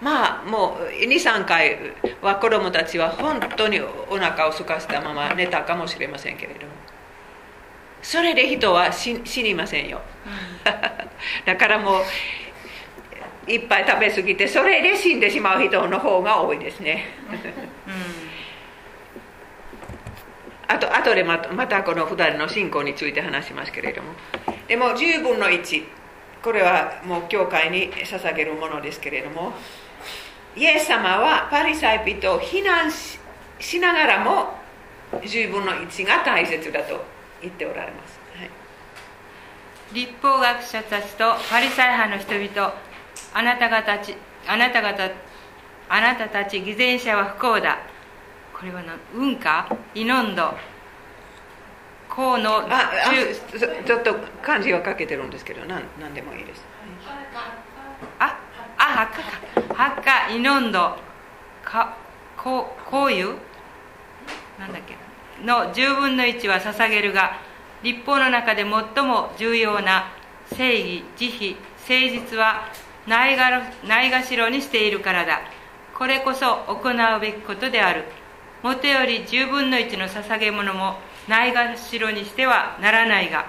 まあもう23回は子供たちは本当にお腹を空かせたまま寝たかもしれませんけれども。それで人は死にませんよ。だからもういっぱい食べ過ぎてそれで死んでしまう人の方が多いですね、あと後でまたまたこの2人の信仰について話しますけれども。でも10分の1これはもう教会に捧げるものですけれどもイエス様はパリサイ人を非難しながらも10分の1が大切だと言っておられます、はい、立法学者たちとパリサイ派の人々あなた方ちあなた方あなたたち偽善者は不幸だこれは何運かイノンドこうのああちょっと漢字はかけてるんですけど何何でもいいです、ああはっかかはっかイノンドかここういうなんだっけ？の10分の1は捧げるが立法の中で最も重要な正義慈悲誠実はないがないがしろにしているからだ。これこそ行うべきことである。もとより10分の1の捧げ物もないがしろにしてはならないが。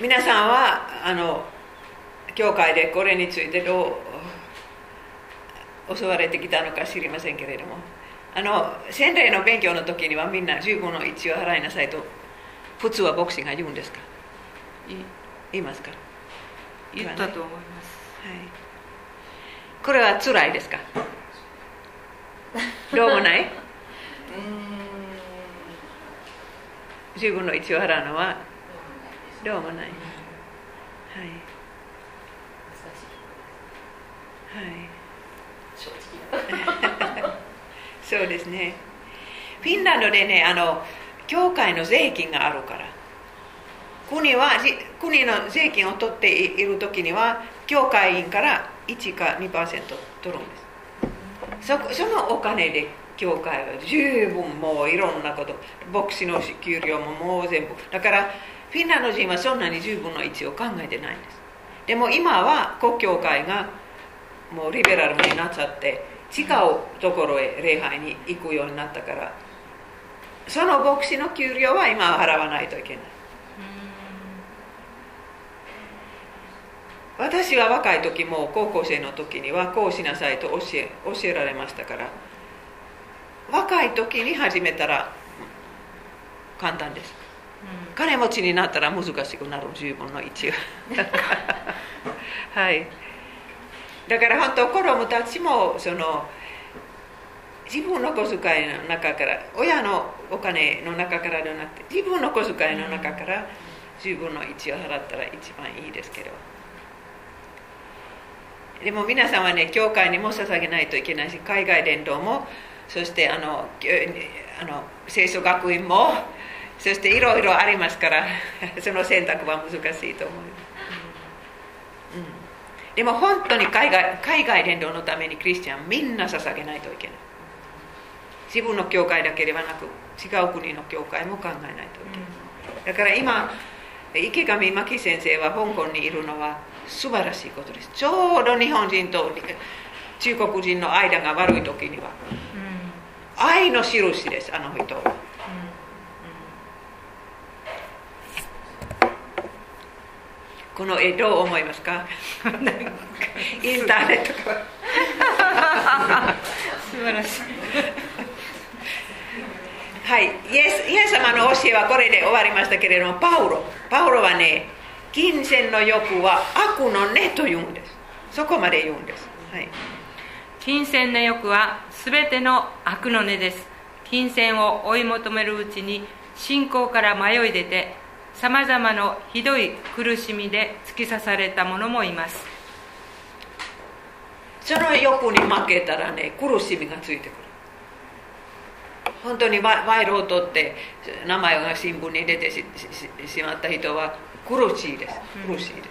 皆さんはあの教会でこれについてどう教われてきたのか知りませんけれども。あの洗礼の勉強の時にはみんな10分の1を払いなさいと普通は牧師が言うんですか？言いますか？言ったと思います、はい、これは辛いですか？どうもない？10分の1を払うのはどうもない。はい。はい そうですね。フィンランドでねあの教会の税金があるから。国は国の税金を取っている時には教会員から1か2%取るんです。そそのお金で教会は十分もういろんなこと牧師の給料ももう全部。だからフィンランド人はそんなに10分の1を考えてないんです。でも今は国教会がもうリベラルになっちゃって違うところへ礼拝に行くようになったからその牧師の給料は今は払わないといけない。私が若い時も高校生の時にはこうしなさいと教え教えられましたから若い時に始めたら簡単です、うん、金持ちになったら難しくなる10分の1 はいだから本当子供たちもその自分の小遣いの中から親のお金の中からではなくて自分の小遣いの中から10分の1を払ったら一番いいですけどでも皆さんはね教会にも捧げないといけないし海外伝道もそしてあのあの清楚学院もそしていろいろありますからその選択は難しいと思います。でも本当に海外海外伝道のためにクリスチャンみんな捧げないといけない。自分の教会だけではなく違う国の教会も考えないといけない。だから今池上真紀先生は香港にいるのは素晴らしいことです。ちょうど日本人と中国人の間が悪い時には、愛の印ですあの人はこの絵どう思いますか？インターネット 素晴らしい。はい。イエスイエス様の教えはこれで終わりましたけれどもパウロ。パウロはね金銭の欲は悪の根と言うんです。そこまで言うんです、はい、金銭の欲は全ての悪の根です。金銭を追い求めるうちに信仰から迷い出てさまざまなひどい苦しみで突き刺された者もいます。その欲に負けたらね苦しみがついてくる。本当に賄賂を取って名前が新聞に出てししまった人は苦しいです。苦しいで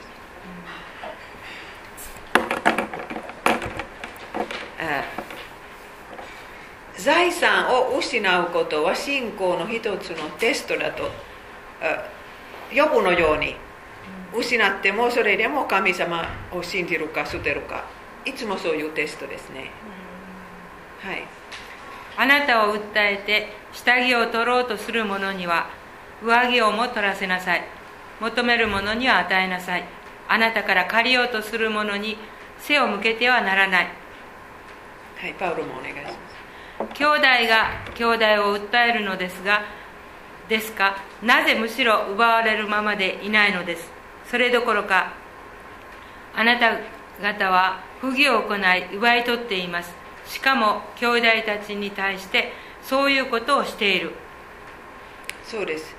す、財産を失うことは信仰の一つのテストだと呼ぶのように失ってもそれでも神様を信じるか捨てるか。いつもそういうテストですね、はい。あなたを訴えて下着を取ろうとする者には上着をも取らせなさい。求める者には与えなさい。あなたから借りようとする者に背を向けてはならない。はいパウロもお願いします。兄弟が兄弟を訴えるのですがですか？なぜむしろ奪われるままでいないのです？それどころかあなた方は不義を行い奪い取っています。しかも兄弟たちに対してそういうことをしている。そうです。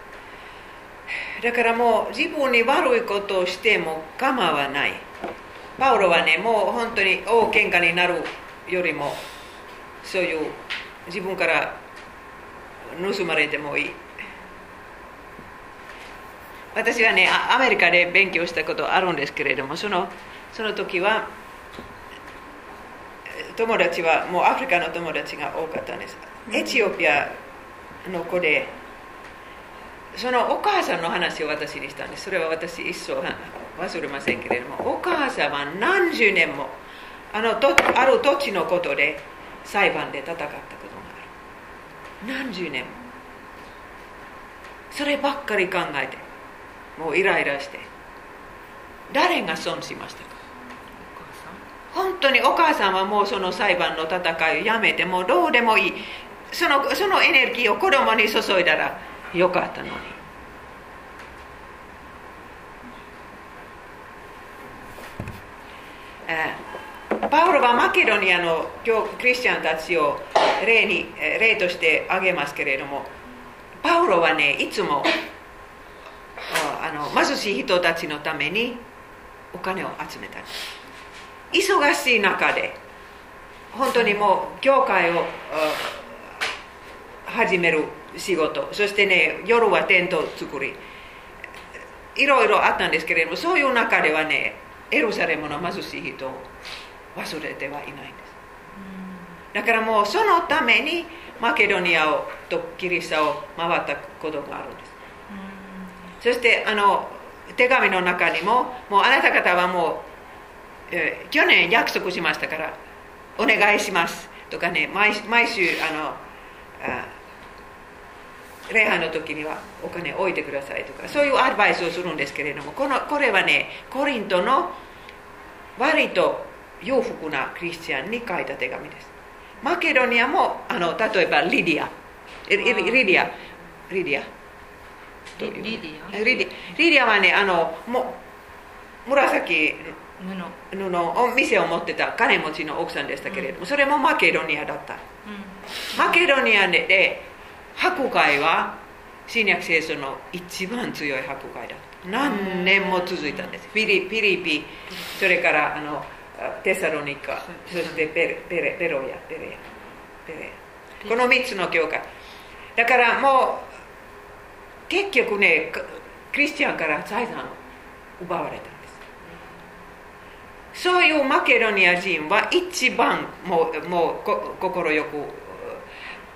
だからもう自分に悪いことをしても構わない。パウロはねもう本当に大喧嘩になるよりもそういう自分から盗まれてもいい。私はねアメリカで勉強したことあるんですけれどもそのその時は友達はもうアフリカの友達が多かったんです。エチオピアの子でそのお母さんの話を私にしたんです。それは私一生忘れませんけれどもお母さんは何十年もあのとある土地のことで裁判で戦ったことがある。何十年も。そればっかり考えてもうイライラして。誰が損しましたか？本当にお母さんはもうその裁判の戦いをやめてもうどうでもいい。そのそのエネルギーを子供に注いだらよかったのに。パウロはマケドニアのクリスチャンたちを例に例として挙げますけれどもパウロはねいつもあの貧しい人たちのためにお金を集めた。忙しい中で本当にもう教会を始める仕事。そしてね夜はテント作り。いろいろあったんですけれどもそういう中ではねエルサレムの貧しい人を忘れてはいないんです。だからもうそのためにマケドニアをとキリストを回ったことがあるんです。そしてあの手紙の中にももうあなた方はもう、えー、去年約束しましたからお願いしますとかね毎毎週あのあ礼拝の時にはお金置いてくださいとかそういうアドバイスをするんですけれどもこのこれはねコリントの割と裕福なクリスチャンに書いた手紙です。マケドニアもあの例えばリディア。リディア。リディア。リディアリディアはねあのも紫布。布お店を持ってた金持ちの奥さんでしたけれども、うん、それもマケドニアだった、うん、マケドニアで迫害は新約聖書の一番強い迫害だった。何年も続いたんです。フィリピリピそれからあのテサロニカそしてペレペレペロヤペレペレこの3つの教会。だからもう結局ねクリスチャンから財産を奪われたんです。そういうマケドニア人は一番もうもう心よく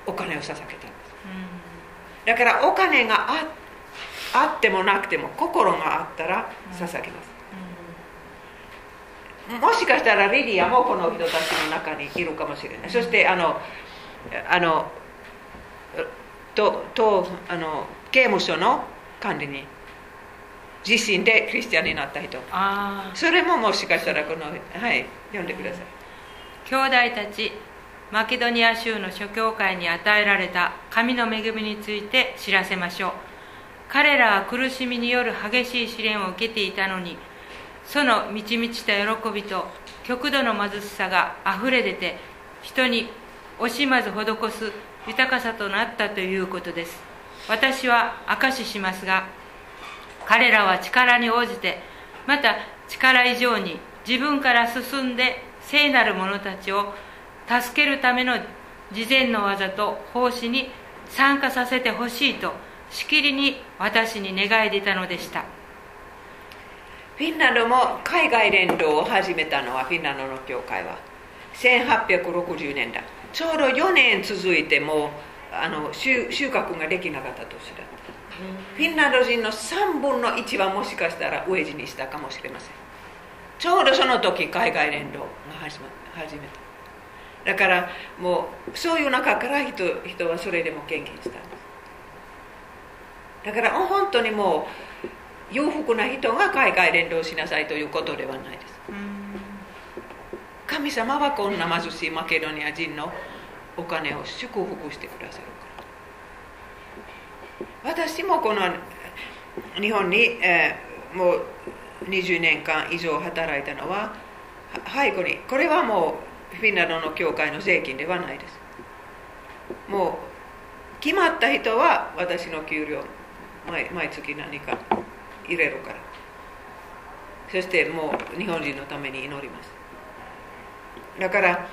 お金を捧げただからお金がああってもなくても心があったら捧げます、もしかしたらリディアもこの人たちの中にいるかもしれない。そしてあのあのととあの刑務所の管理に自身でクリスチャンになった人それももしかしたらこのはい読んでください兄弟たちマケドニア州の諸教会に与えられた神の恵みについて知らせましょう。彼らは苦しみによる激しい試練を受けていたのにその満ち満ちた喜びと極度の貧しさがあふれ出て人に惜しまず施す豊かさとなったということです私は証ししますが彼らは力に応じてまた力以上に自分から進んで聖なる者たちを助けるための事前の技と奉仕に参加させてほしいとしきりに私に願い出たのでした。フィンランドも海外連動を始めたのはフィンランドの教会は1860年代。ちょうど4年続いてもうあの収収穫ができなかった年だった、フィンランド人の3分の1はもしかしたら飢え死にしたかもしれません。ちょうどその時海外連動が始ま始めた。だからもうそういう中から人人はそれでも献金したんです。だから本当にもう裕福な人が海外連動しなさいということではないです。神様はこんな貧しいマケドニア人のお金を祝福してくださるから。私もこの日本に、えー、もう20年間以上働いたのは背後にこれはもうフィンランドの教会の税金ではないです。もう決まった人は私の給料毎毎月何か入れるから。そしてもう日本人のために祈ります。だから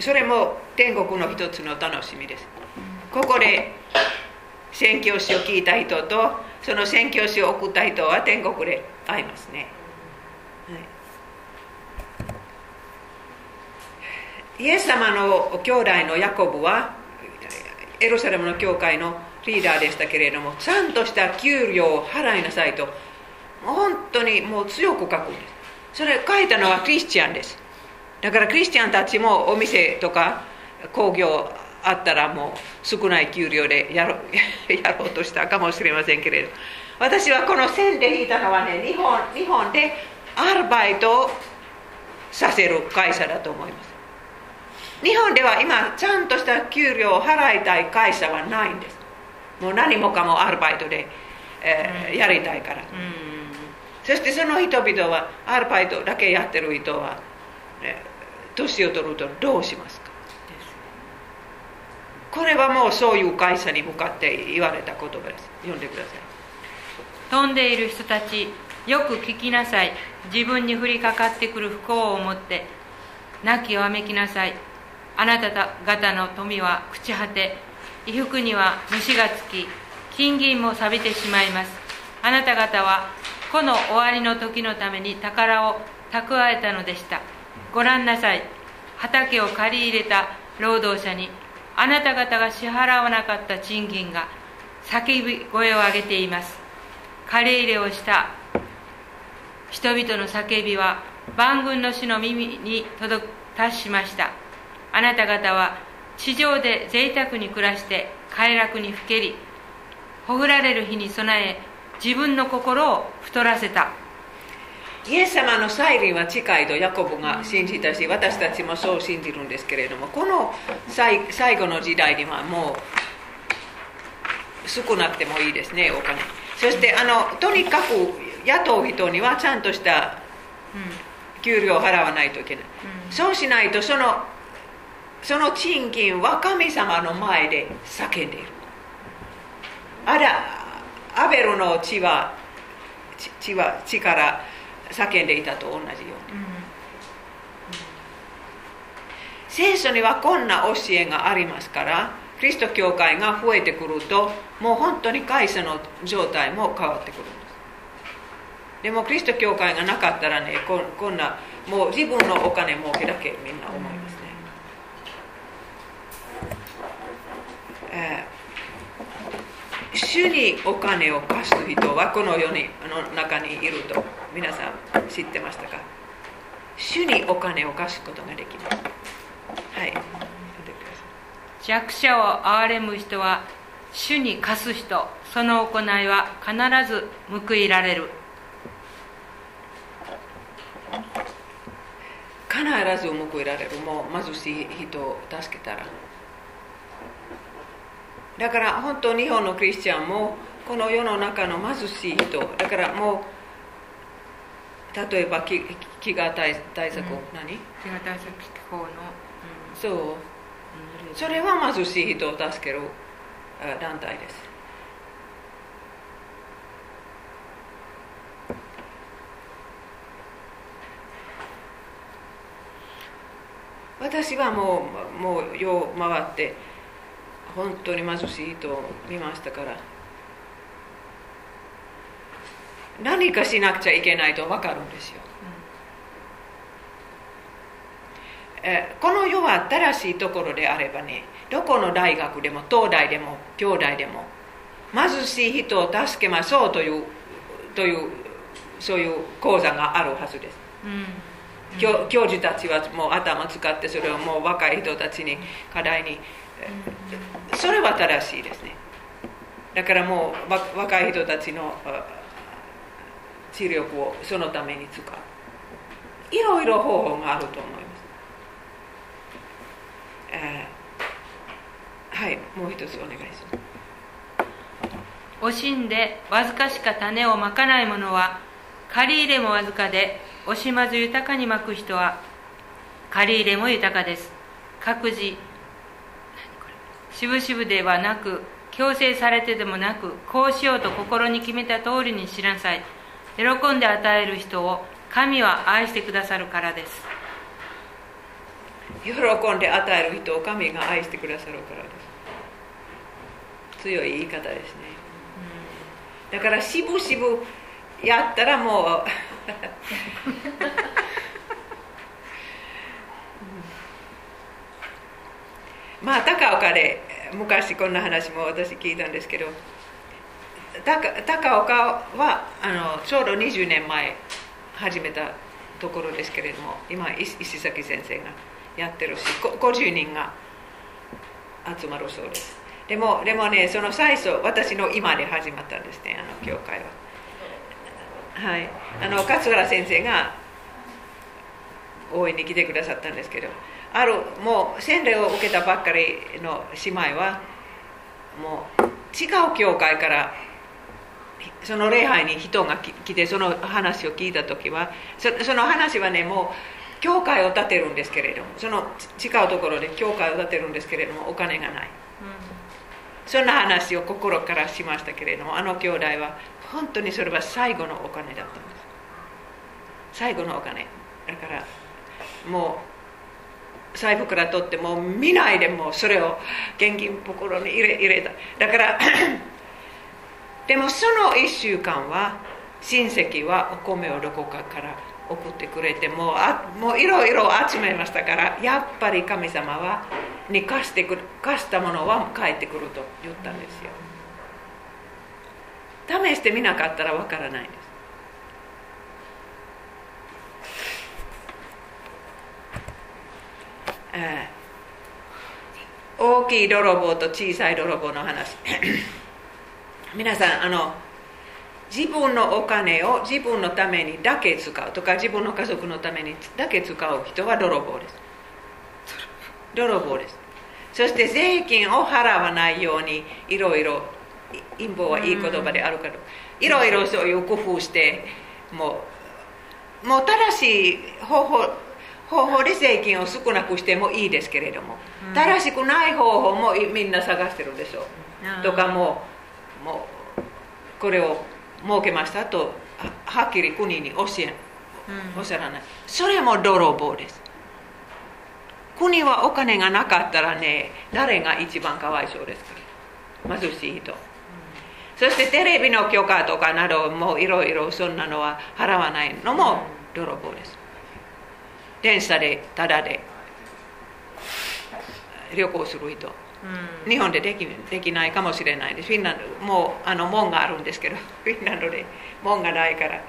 それも天国の一つの楽しみです。ここで宣教師を聞いた人とその宣教師を送った人は天国で会いますね、イエス様の兄弟のヤコブはエルサレムの教会のリーダーでしたけれどもちゃんとした給料を払いなさいと本当にもう強く書くんです。それ書いたのはクリスチャンです。だからクリスチャンたちもお店とか工業あったらもう少ない給料でやろ やろうとしたかもしれませんけれど。私はこの線で引いたのはね日本日本でアルバイトをさせる会社だと思います。日本では今ちゃんとした給料を払いたい会社はないんです。もう何もかもアルバイトで、えー、やりたいから、そしてその人々はアルバイトだけやってる人は、え年を取るとどうしますか？これはもうそういう会社に向かって言われた言葉です。読んでください。飛んでいる人たちよく聞きなさい。自分に降りかかってくる不幸を思って。泣きわめきなさい。あなた方の富は朽ち果て。衣服には虫がつき。金銀も錆びてしまいます。あなた方はこの終わりの時のために宝を蓄えたのでした。ご覧なさい。畑を借り入れた労働者にあなた方が支払わなかった賃金が叫び声を上げています。借り入れをした人々の叫びは万軍の主の耳に届達しました。あなた方は地上で贅沢に暮らして快楽にふけりほぐられる日に備え自分の心を太らせた。イエス様の再臨は近いとヤコブが信じたし私たちもそう信じるんですけれどもこの最後の時代にはもう少なくてもいいですねお金。そしてあのとにかく雇う人にはちゃんとした給料を払わないといけない、うん、そうしないとそのその賃金は神様の前で叫んでいる。あらアベルの血は血は血から叫んでいたと同じように、うん、聖書にはこんな教えがありますからキリスト教会が増えてくるともう本当に会社の状態も変わってくるんです。でもキリスト教会がなかったらねここんなもう自分のお金儲けだけみんな思いますね、えー、主にお金を貸す人はこの世にの中にいると。皆さん知ってましたか？主にお金を貸すことができます。はい。弱者を憐れむ人は主に貸す人。その行いは必ず報いられる。必ず報いられる。もう貧しい人を助けたら。だから本当日本のクリスチャンもこの世の中の貧しい人だからもう例えば飢餓対対策、うん、何？飢餓対策機構の、うん、そう、うん、それは貧しい人を助ける団体です。私はもうもうよう回って本当に貧しい人を見ましたから何かしなくちゃいけないと分かるんですよ、この世は新しいところであればねどこの大学でも東大でも兄弟でも貧しい人を助けましょうというというそういう講座があるはずです、うん。教教授たちはもう頭使ってそれをもう若い人たちに課題にそれは正しいですね。だからもう若い人たちの治療をそのために使う。いろいろ方法があると思います、えー、はいもう一つお願いします。惜しんでわずかしか種をまかない者は借り入れもわずかで惜しまず豊かにまく人は借り入れも豊かです。各自しぶしぶではなく強制されてでもなくこうしようと心に決めた通りにしなさい。喜んで与える人を神は愛してくださるからです。喜んで与える人を神が愛してくださるからです。強い言い方ですね、だからしぶしぶやったらもう。まあ高岡で昔こんな話も私聞いたんですけど高岡はあのちょうど20年前始めたところですけれども今石崎先生がやってるし50人が集まるそうです。でもでもねその最初私の今で始まったんですねあの教会は。はい。あの勝原先生が応援に来てくださったんですけどあるもう洗礼を受けたばっかりの姉妹はもう違う教会からその礼拝に人が来てその話を聞いた時はその話はねもう教会を建てるんですけれどもその違うところで教会を建てるんですけれどもお金がない、うん、そんな話を心からしましたけれどもあの兄弟は本当にそれは最後のお金だったんです。最後のお金。だからもう財布から取ってもう見ないでもうそれを現金袋に入れ入れた。だからでもその1週間は親戚はお米をどこかから送ってくれてもうあもういろいろ集めましたからやっぱり神様はに貸してく貸したものは返ってくると言ったんですよ。試してみなかったらわからないです。大きい泥棒と小さい泥棒の話。皆さんあの自分のお金を自分のためにだけ使うとか自分の家族のためにだけ使う人は泥棒です。泥棒です。そして税金を払わないようにいろいろ陰謀はいい言葉であるかといろいろそういう工夫してもうもう正しい方法方法で税金を少なくしてもいいですけれども、正しくない方法もみんな探してるでしょ。う、とかもうもうこれを設けましたとはっきり国に教えおっしゃらない。それも泥棒です。国はお金がなかったらね誰が一番かわいそうですか。ら貧しい人。そしてテレビの許可とかなどもいろいろそんなのは払わないのも泥棒です。電車でただで旅行する人、うん、日本でできできないかもしれないですフィンランドもうあの門があるんですけど フィンランドで門がないから。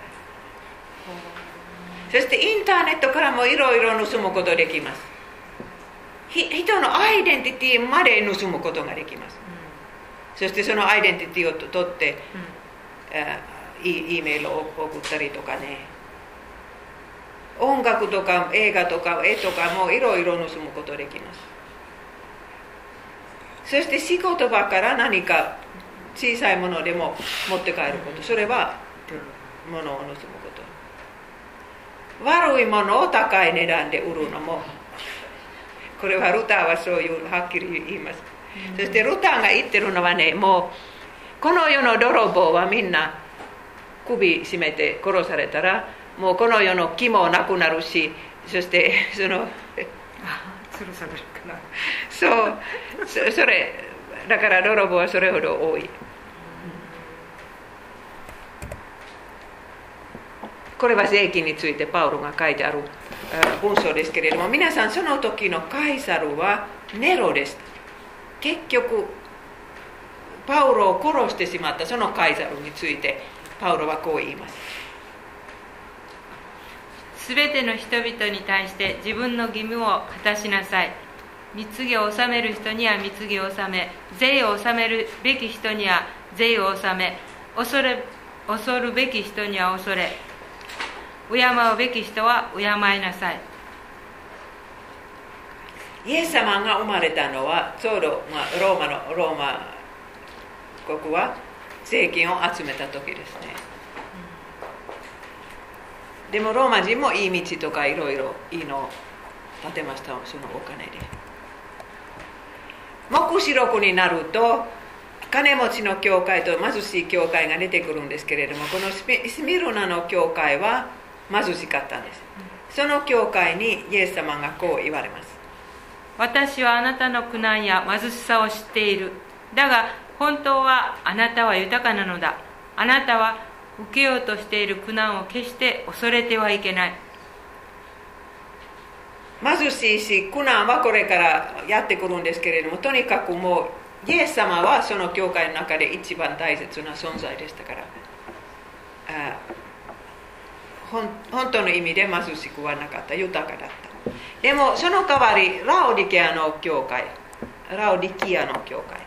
そしてインターネットからもいろいろ盗むことできます。人のアイデンティティまで盗むことができます。そしてそのアイデンティティを取って、うん、E, e メールを送ったりとかね。音楽とか映画とか絵とかもいろいろ盗むことできますそして仕事場から何か小さいものでも持って帰ることそれは物を盗むこと。悪いものを高い値段で売るのも。これはルターはそういうはっきり言います。そしてルターが言ってるのはねもうこの世の泥棒はみんな首絞めて殺されたらもうこの世の気もなくなるしそしてその吊さかな。そう。それだから泥棒はそれほど多い。これは税金についてパウロが書いてある文章ですけれども皆さんその時のカイサルはネロです。結局パウロを殺してしまったそのカイサルについてパウロはこう言います。すべての人々に対して自分の義務を果たしなさい。貢ぎを納める人には貢ぎを納め税を納めるべき人には税を納め恐れ恐るべき人には恐れ敬うべき人は敬いなさい。イエス様が生まれたのはちょうど、まあ、ローマのローマ国は税金を集めた時ですね、でもローマ人もいい道とかいろいろいいのを建てましたそのお金で。黙示録になると金持ちの教会と貧しい教会が出てくるんですけれどもこのスミルナの教会は貧しかったんです。その教会にイエス様がこう言われます。私はあなたの苦難や貧しさを知っている。だが本当はあなたは豊かなのだ。あなたは受けようとしている苦難を決して恐れてはいけない。貧しいし苦難はこれからやってくるんですけれどもとにかくもうイエス様はその教会の中で一番大切な存在でしたから。あ本当の意味で貧しくはなかった豊かだった。でもその代わりラオディケアの教会ラオディキアの教会、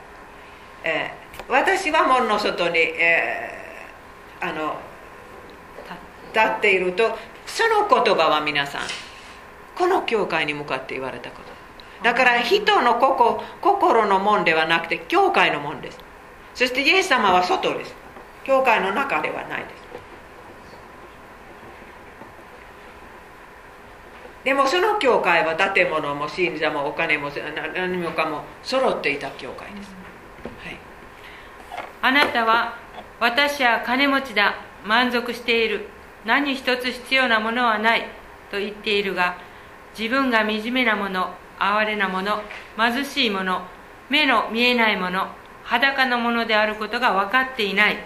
えー、私は門の外に、えー、あの立っているとその言葉は皆さんこの教会に向かって言われたこと。だから人の心の門ではなくて教会の門です。そしてイエス様は外です。教会の中ではないです。でもその教会は建物も信者もお金も何もかも揃っていた教会です、はい、あなたは私は金持ちだ。満足している。何一つ必要なものはない。と言っているが自分が惨めなもの哀れなもの貧しいもの目の見えないもの裸のものであることが分かっていない。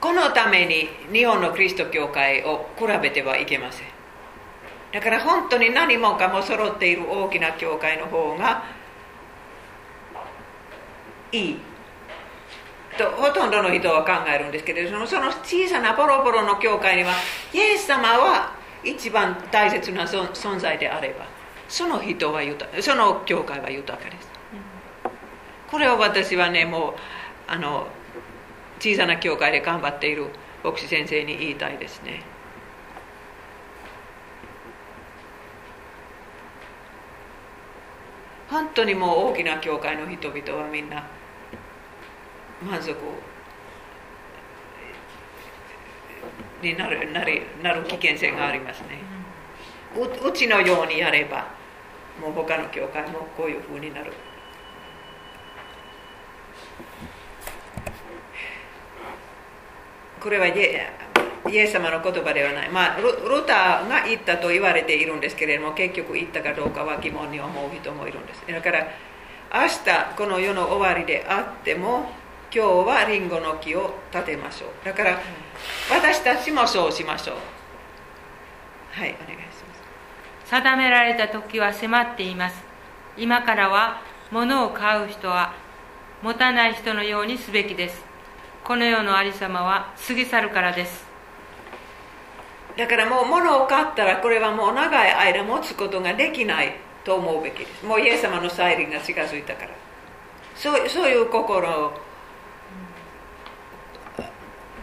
このために日本のキリスト教会を比べてはいけません。だから本当に何もかも揃っている大きな教会の方がいい。とほとんどの人は考えるんですけれどもその小さなポロポロの教会にはイエス様は一番大切な存在であればその人は豊その教会は豊かです、これを私はねもうあの小さな教会で頑張っている牧師先生に言いたいですね。本当にもう大きな教会の人々はみんな満足になるなるなる危険性がありますね、ううちのようにやればもう他の教会もこういうふうになる。これはイエス様の言葉ではない、まあ、ルルターが言ったと言われているんですけれども結局言ったかどうかは疑問に思う人もいるんです。だから明日この世の終わりであっても今日はリンゴの木を立てましょう。だから私たちもそうしましょう。はいお願いします。定められた時は迫っています。今からは物を買う人は持たない人のようにすべきです。この世のありさまは過ぎ去るからです。だからもう物を買ったらこれはもう長い間持つことができないと思うべきです。もうイエス様の再臨が近づいたから。そうそういう心を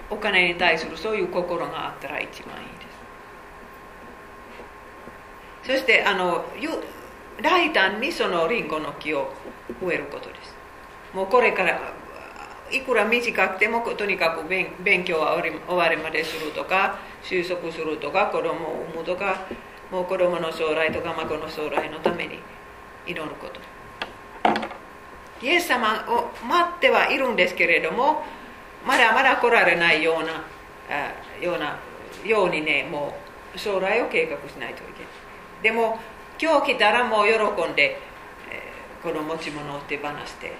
お金に対するそういう心があったら一番いいです。そしてあの大胆にそのリンゴの木を植えることです。もうこれからいくら短くてもとにかく勉強は終わりまでするとか収束するとか子供を産むとかもう子供の将来とか孫の将来のために祈ること。イエス様を待ってはいるんですけれどもまだまだ来られないようなようなようにねもう将来を計画しないといけないでも今日来たらもう喜んで、え、この持ち物を手放して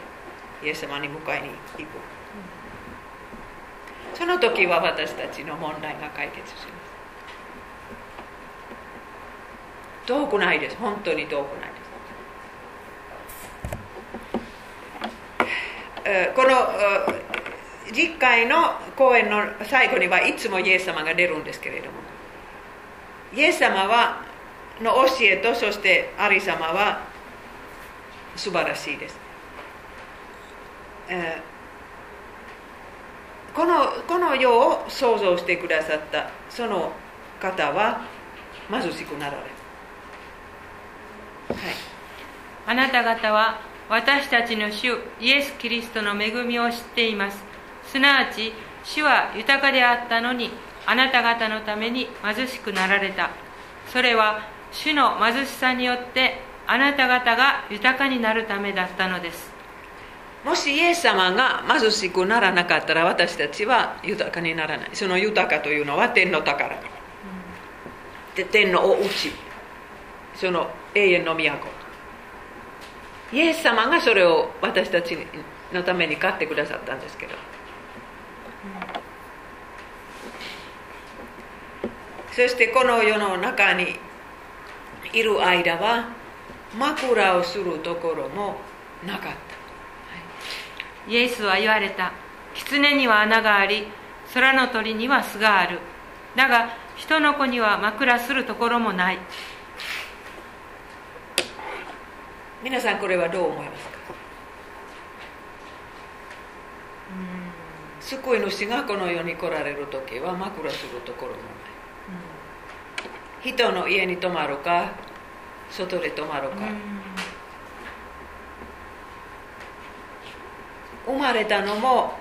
イエス様に迎えに行くその時は私たちの問題が解決します遠くないです本当に遠くないですこの実会の講演の最後にはいつもイエス様が出るんですけれども。イエス様はの教えとそしてアリ様は素晴らしいです、えー、このこの世を創造してくださったその方は貧しくなられる、はい、あなた方は私たちの主イエス・キリストの恵みを知っています。すなわち主は豊かであったのにあなた方のために貧しくなられた。それは主の貧しさによってあなた方が豊かになるためだったのです。もしイエス様が貧しくならなかったら私たちは豊かにならない。その豊かというのは天の宝、うん、天のおうちその永遠の都。イエス様がそれを私たちのために買ってくださったんですけど、そしてこの世の中にいる間は枕をするところもなかった、はい、イエスは言われた。狐には穴があり空の鳥には巣がある。だが人の子には枕するところもない。皆さんこれはどう思いますか？救い主がこの世に来られる時は枕するところも人の家に泊まるか外で泊まるか、生まれたのも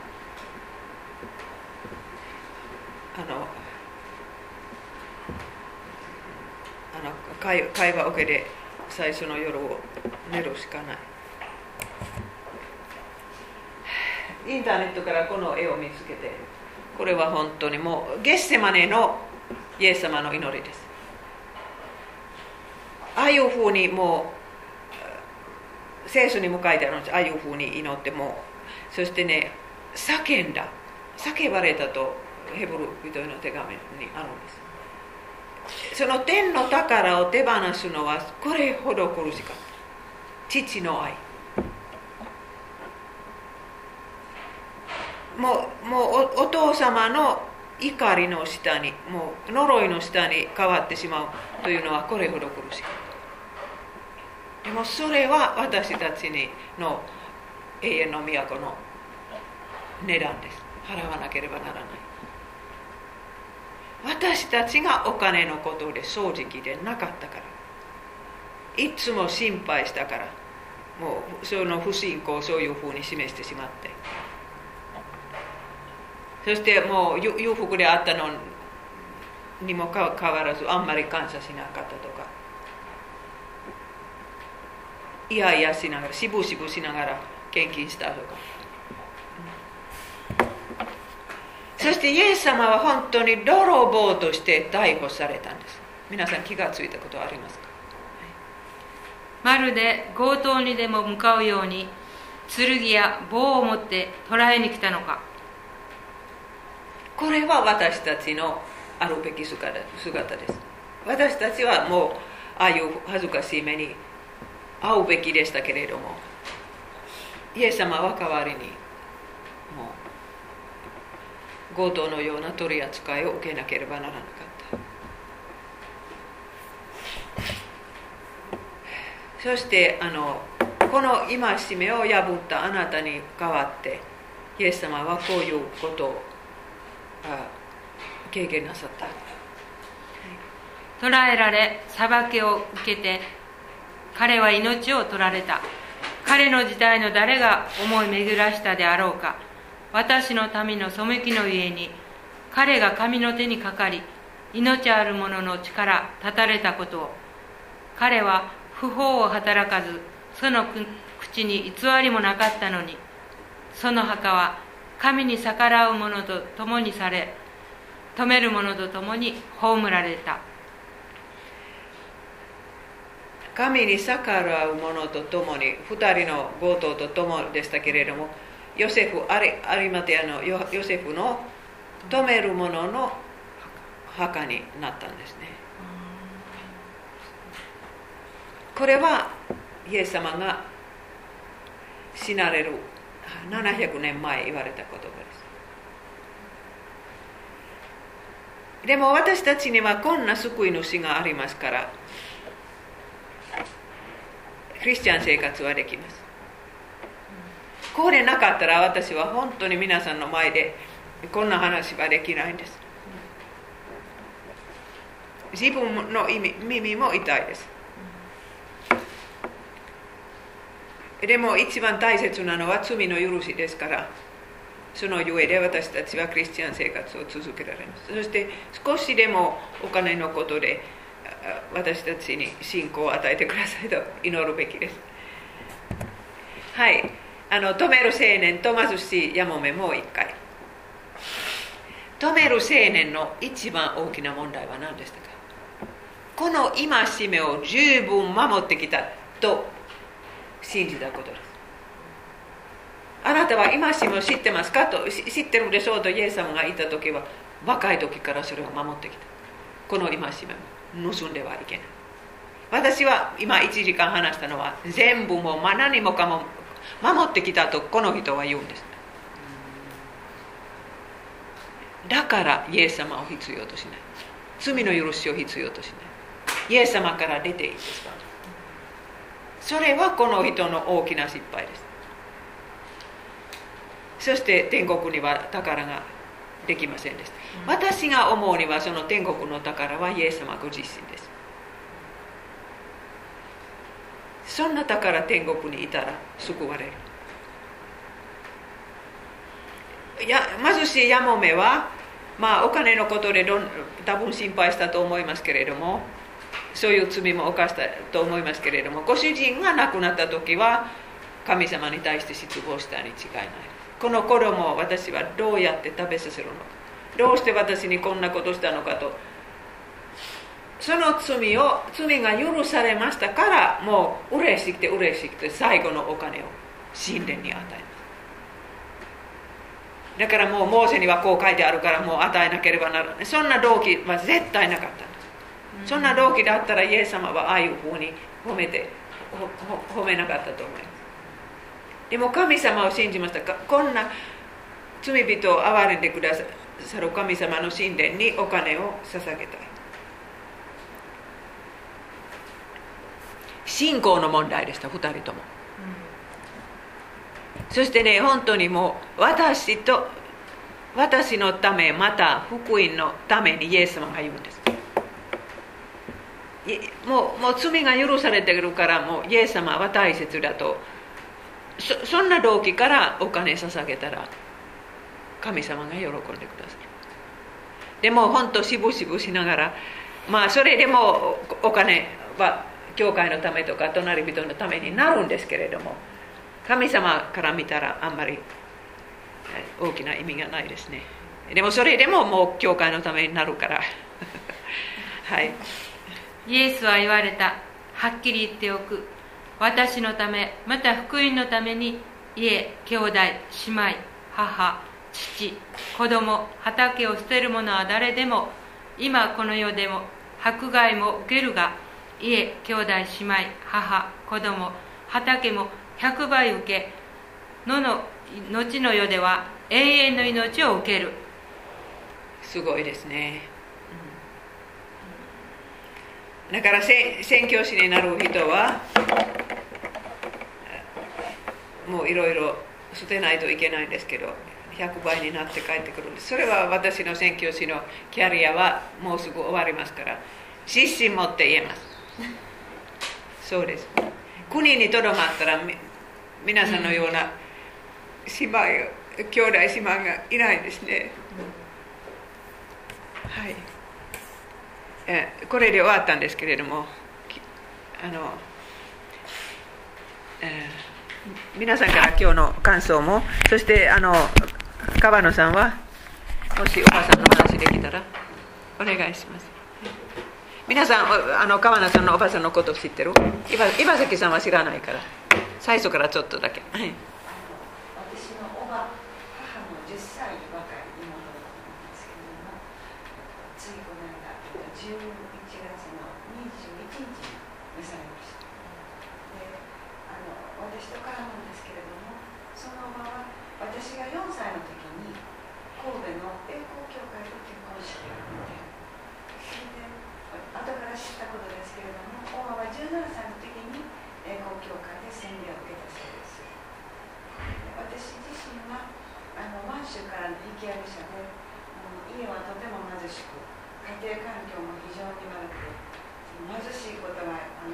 あのあの会会話受けで最初の夜を寝るしかない。インターネットからこの絵を見つけてこれは本当にもうゲッセマネのイエス様の祈りですああいうふうにもう聖書にも書いてあるんですああいうふうに祈ってもそしてね叫んだ。叫ばれたとヘブル人の手紙にあるんです。その天の宝を手放すのはこれほど苦しかった。父の愛。もうもうお父様の怒りの下にもう呪いの下に変わってしまうというのはこれほど苦しかったでもそれは私たちにの永遠の都の値段です。払わなければならない。私たちがお金のことで正直でなかったから。いつも心配したから。もうその不信仰をそういうふうに示してしまって。そしてもう裕福であったのにもかかわらずあんまり感謝しなかったとか。いやいやしながらしぶしぶしながら献金したとか。そしてイエス様は本当に泥棒として逮捕されたんです。皆さん気がついたことはありますか？まるで強盗にでも向かうように剣や棒を持って捕らえに来たのか。これは私たちのあるべき姿です。私たちはもうああいう恥ずかしい目に遭うべきでしたけれどもイエス様は代わりにもう強盗のような取り扱いを受けなければならなかった。そしてあのこの戒めを破ったあなたに代わってイエス様はこういうことを経験なさった。捕らえられ裁きを受けて彼は命を取られた。彼の時代の誰が思い巡らしたであろうか。私の民の背きの家に彼が神の手にかかり命ある者の力断たれたことを。彼は不法を働かずその口に偽りもなかったのにその墓は神に逆らう者と共にされ止める者と共に葬られた。神に逆らう者と共に2人の強盗と共でしたけれどもヨセフアリアリマテアのヨセフの止める者の墓になったんですね。これはイエス様が死なれる700年前言われた言葉です。でも私たちにはこんな救い主がありますからクリスチャン生活はできます。これなかったら私は本当に皆さんの前でこんな話はできないんです。自分の耳も痛いです。でも一番大切なのは罪の許しですからそのゆえで私たちはクリスチャン生活を続けられます。そして少しでもお金のことで私たちに信仰を与えてくださいと祈るべきです。はい。あの止める青年と貧しいやもめもう一回。止める青年の一番大きな問題は何でしたか？この戒めを十分守ってきたと信じたことです。あなたは戒めを知ってますか？と知ってるでしょうとイエス様が言った時は若い時からそれを守ってきた。この戒めも。盗んではいけない。私は今1時間話したのは全部も何もかも守ってきたとこの人は言うんです。だからイエス様を必要としない。罪の許しを必要としない。イエス様から出ていいですか？それはこの人の大きな失敗です。そして天国には宝ができませんでした、私が思うにはその天国の宝はイエス様ご自身です。そんな宝天国にいたら救われる。いや貧しいやもめはまあお金のことでどん多分心配したと思いますけれどもそういう罪も犯したと思いますけれどもご主人が亡くなった時は神様に対して失望したに違いないこの子供を私はどうやって食べさせるのか。どうして私にこんなことしたのかと。その罪を罪が許されましたからもう嬉しくて嬉しくて最後のお金を神殿に与えます。だからもうモーセにはこう書いてあるからもう与えなければならない。そんな動機は絶対なかったんです。そんな動機だったらイエス様はああいうふうに褒めて褒めなかったと思いますでも神様を信じましたか？こんな罪人を憐れんでくださる神様の神殿にお金を捧げた。い信仰の問題でした2人とも、うん、そしてね本当にもう私と私のためまた福音のためにイエス様が言うんです。もうもう罪が許されてるからもうイエス様は大切だとそそんな動機からお金捧げたら神様が喜んでくださる。でも本当しぶしぶしながらまあそれでもお金は教会のためとか隣人のためになるんですけれども神様から見たらあんまり大きな意味がないですね。でもそれでももう教会のためになるから。はい。イエスは言われた。はっきり言っておく。私のためまた福音のために家兄弟姉妹母父子供畑を捨てる者は誰でも今この世でも迫害も受けるが家兄弟姉妹母子供畑も100倍受けのの後の世では永遠の命を受ける。すごいですね、だから宣教師になる人はもういろいろ捨てないといけないんですけど100倍になって帰ってくるんです。それは私の宣教師のキャリアはもうすぐ終わりますから自信持って言えます。そうです。国にとどまったら皆さんのような姉妹兄弟姉妹がいないですね、はい。えこれで終わったんですけれどもあの、えー、皆さんから今日の感想もそしてあの川野さんはもしお母さんの話できたらお願いします。皆さんあの川名さんのおばさんのこと知ってる？岩崎さんは知らないから。最初からちょっとだけ、はい、私のおば母の10歳若い妹なんですけどもついこ11月の21日に召されました。であの私と絡むんですけれどもその場は私が4歳の時に神戸の栄光教会で結婚式があってそれで後から知ったことです。けれども大場は17歳の時に栄光教会で洗礼を受けたそうです。私自身はあの満州からの引き上げ者で家はとても貧しく家庭環境も非常に悪く貧しいことがあの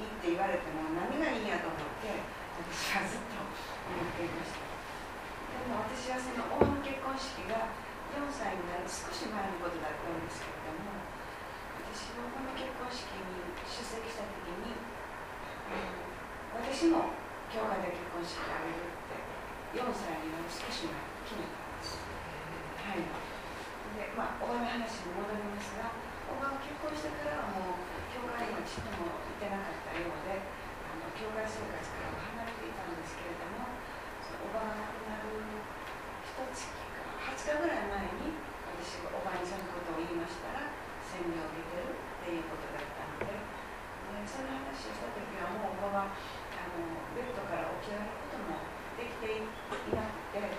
いいって言われても何がいいんやと思って私はずっと思っていました。でも私はその大の結婚式が4歳になる少し前のことだったんですけれども私のこの結婚式に出席した時に、うん、私も教会で結婚式を挙げるって4歳になる少し前決めたんです。はい。で、まあ、おばの話に戻りますが、おばが結婚してからはもう、教会にちっとも行ってなかったようで、あの教会生活からも離れていたんですけれども、そのおばが亡くなる一月か20日ぐらい前に、私がおばにそのことを言いましたら、洗礼を受けてるっていうことだったので、でその話をした時はもうおばはあのベッドから起き上がることもできていなくて、で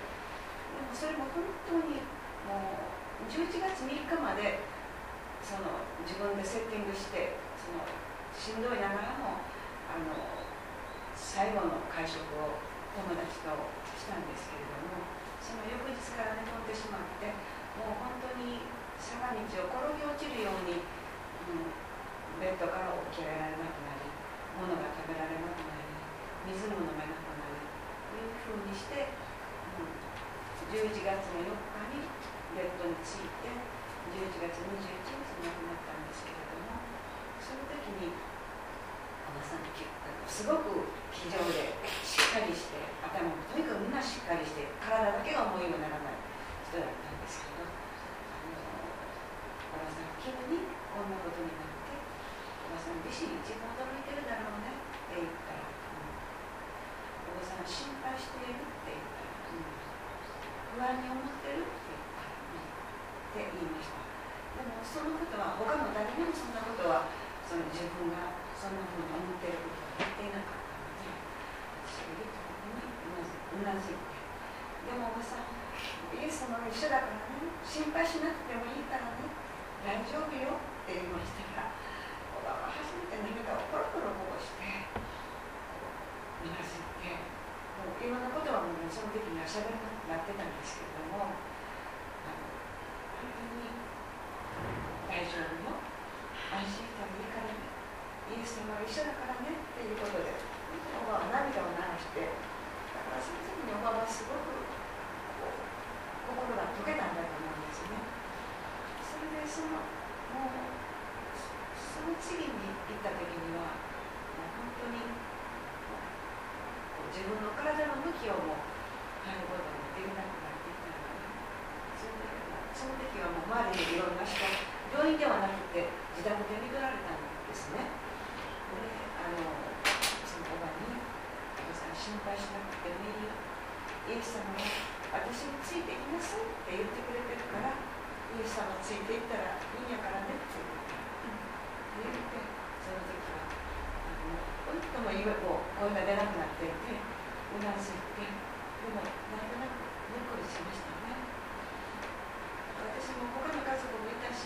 もそれも本当にもう、11月3日までその自分でセッティングしてそのしんどいながらもあの最後の会食を友達としたんですけれどもその翌日から寝込んでしまってもう本当に坂道を転げ落ちるように、うん、ベッドから起きられなくなり物が食べられなくなり水も飲めなくなりというふうにして、うん、11月の4日ベッドについて11月21日亡くなったんですけれどもその時におばさんすごく非常でしっかりして頭もとにかくみんなしっかりして体だけが思いもならない人だったんですけどあのおばさん急にこんなことになっておばさん自身一番驚いてるだろうねって言ったら、うん、おばさん心配しているって言ったら、うん、不安に思ってる？って言いました。でもそのことは他の誰にもそんなことはその自分がそんなふうに思っていることは言っていなかったので私が言ったことにうなずいてでもおばさんイエス様が一緒だからね心配しなくてもいいからね大丈夫よって言いましたらおばは初めて涙をポロポロこぼしてうなずいてもういろんなことはもうその時にはしゃべらなくなってたんですけど大丈夫よ。安心してもいいからねイエス様は一緒だからねっていうことで。おばは涙を流してだからその時におばはすごく心が溶けたんだと思うんですね。それでそのもうその次に行った時にはもう本当に自分の体の向きをも変えることができなくなっていったのかなそれでその時はもう周りにいろんな人病院ではなくて自宅で見取られたんですね。であのそのおばに「おばさん心配しなくてもいいよイエス様が私についていきなさい」って言ってくれてるからイエス様ついていったらいいんやからねって言って言ってその時は本当も今もう声が出なくなっていてうなずいてでもなんとなくにっこりしました。も他の家族もいたし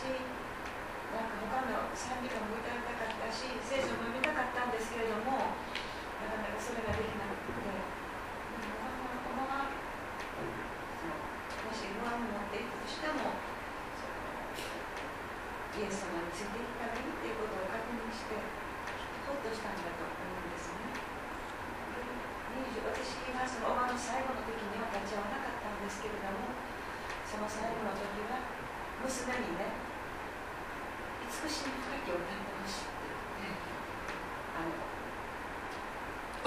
なんか他の賛美歌も歌いたかったし聖書も読みたかったんですけれどもなかなかそれができなくてでもおままもし不安になっていくとしてもイエス様についていったらいいっていうことを確認してほっとしたんだと思うんですね。私がそのおばの最後の時には立ち会わなかったんですけれどもその最後の時は娘にね美しい深きを歌ってほしいって言ってあの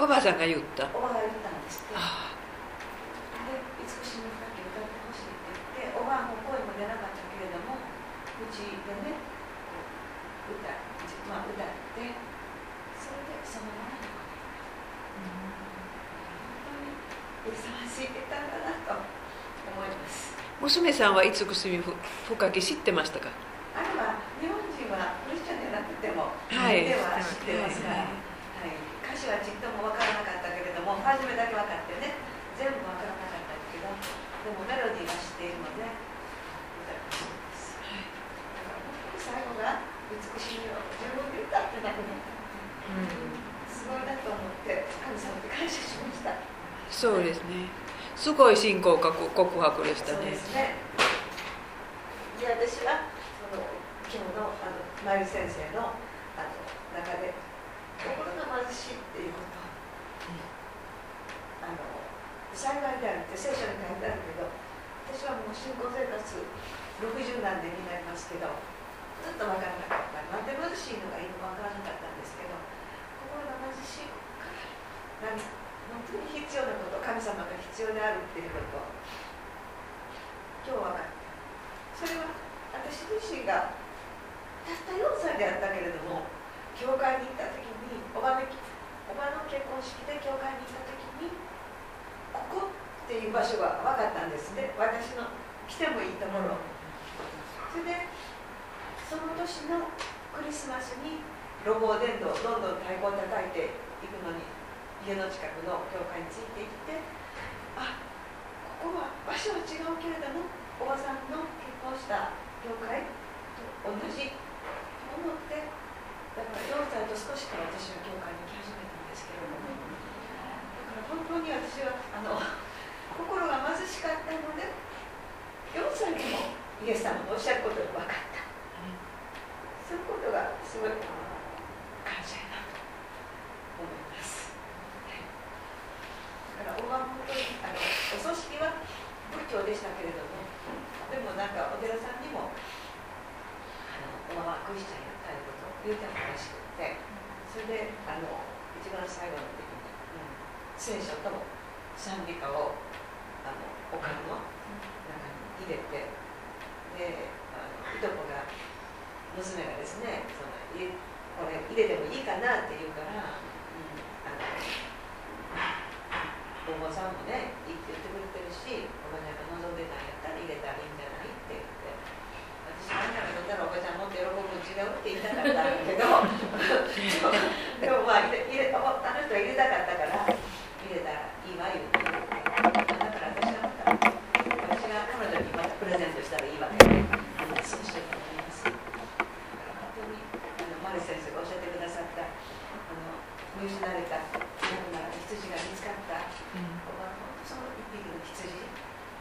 おばあさんが言った。おばが言ったんですって。で美しい深きを歌ってほしいって言っておばあも声も出なかったけれどもうちでね歌,、まあ、歌ってそれでそのままの本当にふさわしい歌だなと思います娘さんはいつくすみ深き知ってましたかあれは日本人はクリスチャンでなくてもはい。では知ってますが、はい、歌詞はちっとも分からなかったけれども初めだけ分かってね全部分からなかったけどでもメロディーは知っているので歌ってます、はい、最後が美しいよ自分で歌ってたのに、うん、すごいなと思って神様に感謝しました。そうですねすごい信仰告白でしたね。そうでね私はその今日のあのマユ先生のあの中で心が貧しいっていうこと、うん、あの幸いであるって聖書に書いてあるけど私はもう信仰生活60何年になりますけどずっと分からなかった。なんで貧しいのがいいのか分からなかったんですけど心が貧しいから。何本当に必要なこと神様が必要であるっていうこと。今日分かった。それは私自身がたった4歳であったけれども教会に行った時におばのおばの結婚式で教会に行った時にここっていう場所が分かったんです。ね私の来てもいいところ。それでその年のクリスマスにロゴ伝道どんどん太鼓を叩いていくのに家の近くの教会についていってあここは場所は違うけれどもおばさんの結婚した教会と同じと思ってだから4歳と少しから私は教会に来始めたんですけれどもだから本当に私はあの心が貧しかったので4歳でもイエス様のおっしゃることが分かった。そういうことがすごい感謝やなと思いますおば本当にあのお葬式は仏教でしたけれどもでもなんかお寺さんにもあのおままクリスチャンやったいうことを言うてもらしくてそれであの一番最後の時に、うん、聖書と賛美歌をあのおかんの中に入れてであのいとこが娘がですねそのこれ入れてもいいかなって言うから、うん、あのお坊さんもねいいって言ってくれてるしおばちゃんが望んでたんやったら入れたらいいんじゃないって言って。私あんたが飲んだらおばちゃんもっと喜ぶ違うって言いたかったんだけど でもまあ入れあの人は入れたかったから入れたらいいわ言うてだから私はまた私が彼女にまたプレゼントしたらいいわけで、そうしようと思いますだから本当にあのマリ先生がおっしゃってくださったあの見失われた羊が見つかった、うん、その一匹の羊、う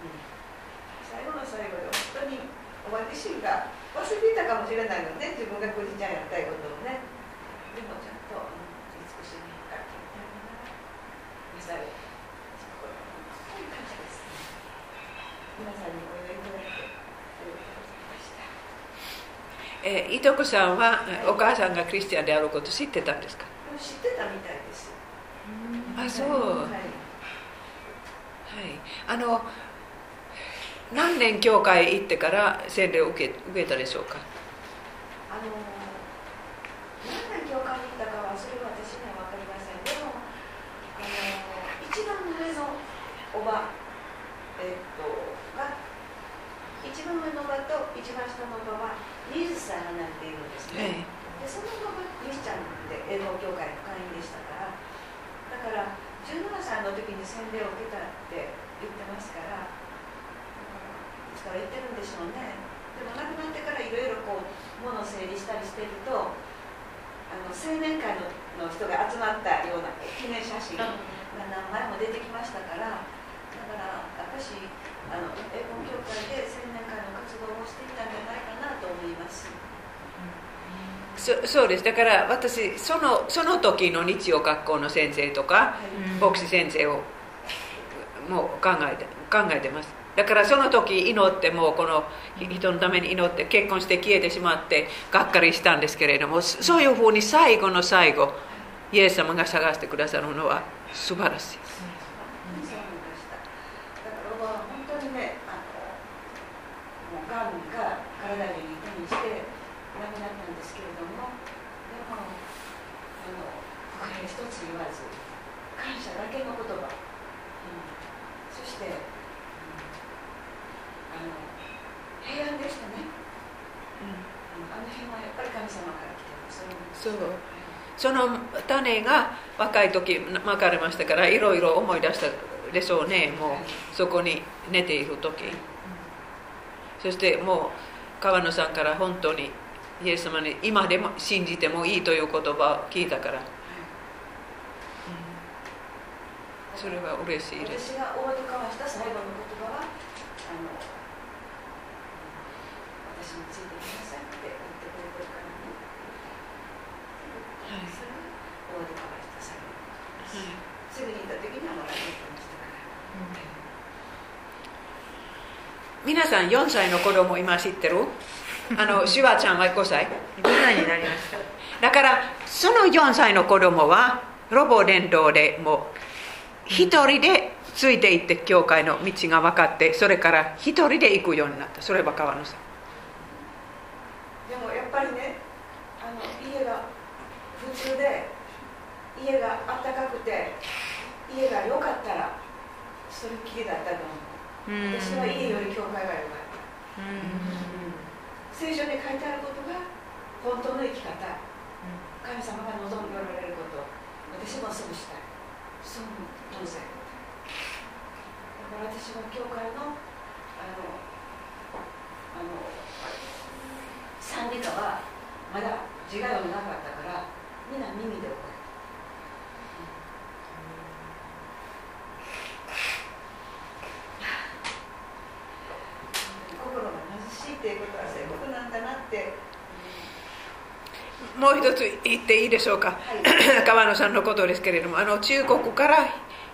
ん、最後の最後で本当にお前自身が忘れていたかもしれないのね。自分がクリちゃんやったいことをね。でもちゃんと、うん、美しい楽器みたいなされこれ本当に感謝です皆さんにお祝いいただいてありがとうございましたえー、いとこさんはお母さんがクリスチャンであること知ってたんですか知ってたみたいですあそうはいはい、あの何年教会行ってから洗礼を受け受けたでしょうかあの何年教会に行ったかはそれは私には分かりません。でもあの一番上のおばえっとが一番上のおばと一番下のおばは20歳離れているんですね、でそのおばがクリスチャンで英語教会の会員でしたからだから17歳の時に洗礼を受けたって言ってますからいつから言ってるんでしょうね。でも亡くなってからいろいろこう物を整理したりしてるとあの青年会のの人が集まったような記念写真が何枚も出てきましたからだからやっぱしあの英語協会で青年会の活動をしていたんじゃないかなと思います。そそうです。だから私そのその時の日曜学校の先生とか、牧師先生をもう考えて考えてますだからその時祈ってもこの人のために祈って結婚して消えてしまってがっかりしたんですけれどもそういうふうに最後の最後イエス様が探してくださるのは素晴らしい。平安でしたね、うん、あの辺はやっぱり神様から来てそうその種が若い時まかれましたからいろいろ思い出したでしょうね。もうそこに寝ている時。そしてもう川野さんから本当にイエス様に今でも信じてもいいという言葉を聞いたから、うん、それは嬉しいです私が大手交わした最後の言葉はあの私についてきなさいって言ってくれてるからね、はい、それが大手交わした最後の言葉です、はい、すぐに言った時にはもらってましたから、うん、皆さん4歳の子供今知ってる？あの シュワちゃんは5歳？5歳になりました。だからその4歳の子供はロボ伝道でもう一人でついていって教会の道が分かってそれから一人で行くようになった。それは川野さん。でもやっぱりねあの家が普通で家があったかくて家が良かったらそれっきりだったと思う私は家より教会が良かった聖書に書いてあることが本当の生き方、神様が望んでおられること。私もそうしたい。そう。当然だから私は教会のあのあの賛美歌はまだ字が読めなかったからみんな耳で覚え心が貧しいっていうことはそういうことなんだなって。もう一つ言っていいでしょうか、はい、川野さんのことですけれどもあの中国から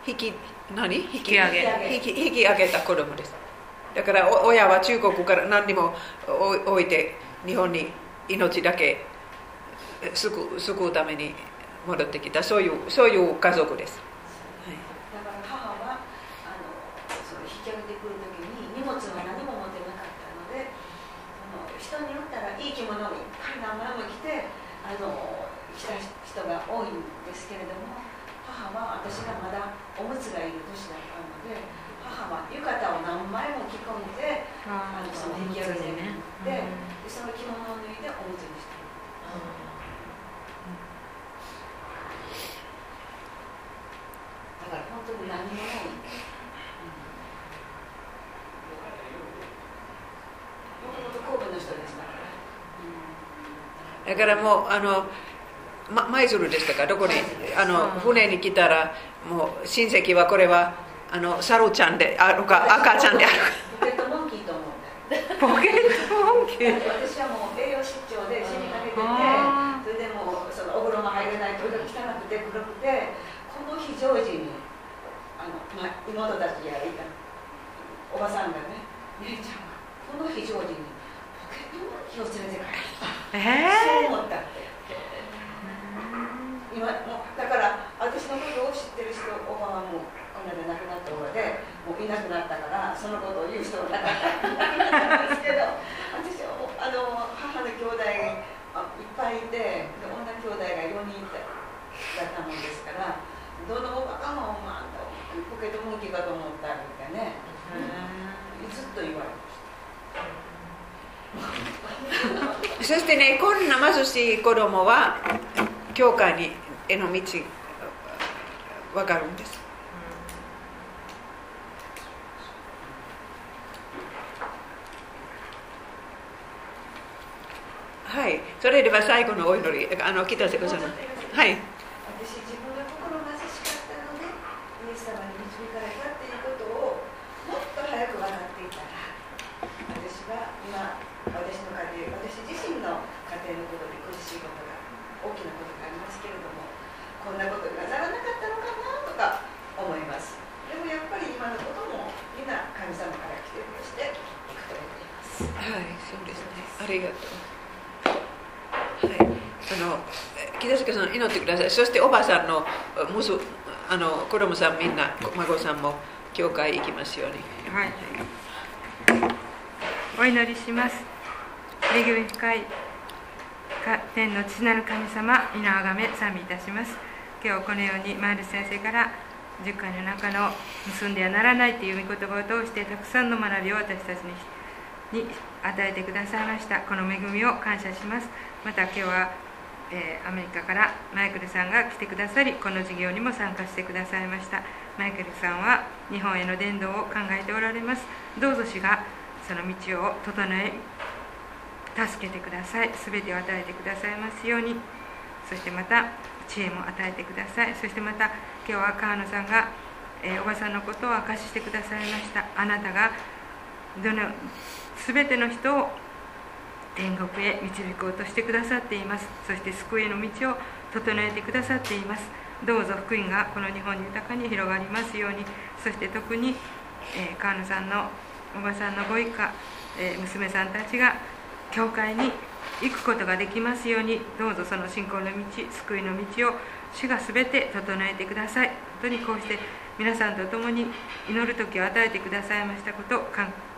引き何？引き上げ。引き引き上げた子供です。だから親は中国から何にも置いて日本に命だけ救う救うために戻ってきた。そういうそういう家族ですあの来た人が多いんですけれども母は私がまだおむつがいる年だったので母は浴衣を何枚も着込んであのその引き上げてね、でその着物を脱いでおむつにしてだから本当に何もない、もともと神戸の人でしたからだからもうあの舞鶴でしたか？どこに？あの船に来たらもう親戚はこれはあのサルちゃんであるか赤ちゃんである。かポケットモンキーと思う。ポケットモンキー。私はもう栄養失調で死にかけててそれでもうそのお風呂も入れないと汚くて黒くてこの非常時にあの、まあ、妹たちやいたおばさんがね姉ちゃんがこの非常時にポケットモンキーを連れて帰ったえー、そう思ったって今もうだから私のことを知ってる人おばはもうこの間亡くなったのでもういなくなったからそのことを言う人がなかったん。ですけど私はあの母の兄弟がいっぱいいて女兄弟が4人いただったもん。ですからどのおばかも、まあ、ポケットモンキーかと思ったみたいね、ずっと言われました。そしてねこんな貧しい子供は教会にへの道分かるんです、はい。それでは最後のお祈りあの北瀬子さんはい私自分が心貧しかったのでイエス様に導かれたっていうことをもっと早く分かっていたら私は今私の家庭私自身の家庭のことで苦しいことが大きなことがありますけれどもこんなことにはならなかったのかなとか思いますでもやっぱり今のこともみんな神様から来てるとしていくと思いますはいそうですねありがとう。はい。あの木田助さん祈ってくださいそしておばさんのむすあの子供さんみんな孫さんも教会行きますように。はい、お祈りします恵み深い。天の父なる神様皆あがめ賛美い。たします今日このようにマイル先生から10回の中の結んではならない。とい。う御言葉を通してたくさんの学びを私たちにに与えてくださいました。この恵みを感謝します。また今日はえー、アメリカからマイケルさんが来てくださりこの授業にも参加してくださいました。マイケルさんは日本への伝道を考えておられます。どうぞ主がその道を整え助けてください。全てを与えてくださいますように。そしてまた知恵も与えてください。そしてまた今日は川野さんが、えー、おばさんのことを明かししてくださいました。あなたがどの全ての人を天国へ導こうとしてくださっています。そして救いの道を整えてくださっています。どうぞ福音がこの日本に豊かに広がりますように。そして特に、えー、川野さんのおばさんのご一家、えー、娘さんたちが教会に行くことができますように。どうぞその信仰の道救いの道を主が全て整えてください。本当にこうして皆さんと共に祈る時を与えてくださいましたことを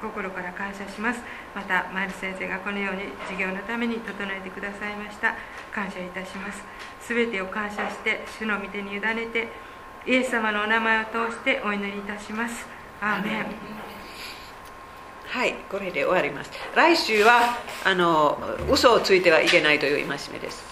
心から感謝します。またマイル先生がこのように授業のために整えてくださいました。感謝いたします。全てを感謝して主の御手に委ねてイエス様のお名前を通してお祈りいたします。アーメン。はいこれで終わります。来週はあの嘘をついてはいけないという戒めです。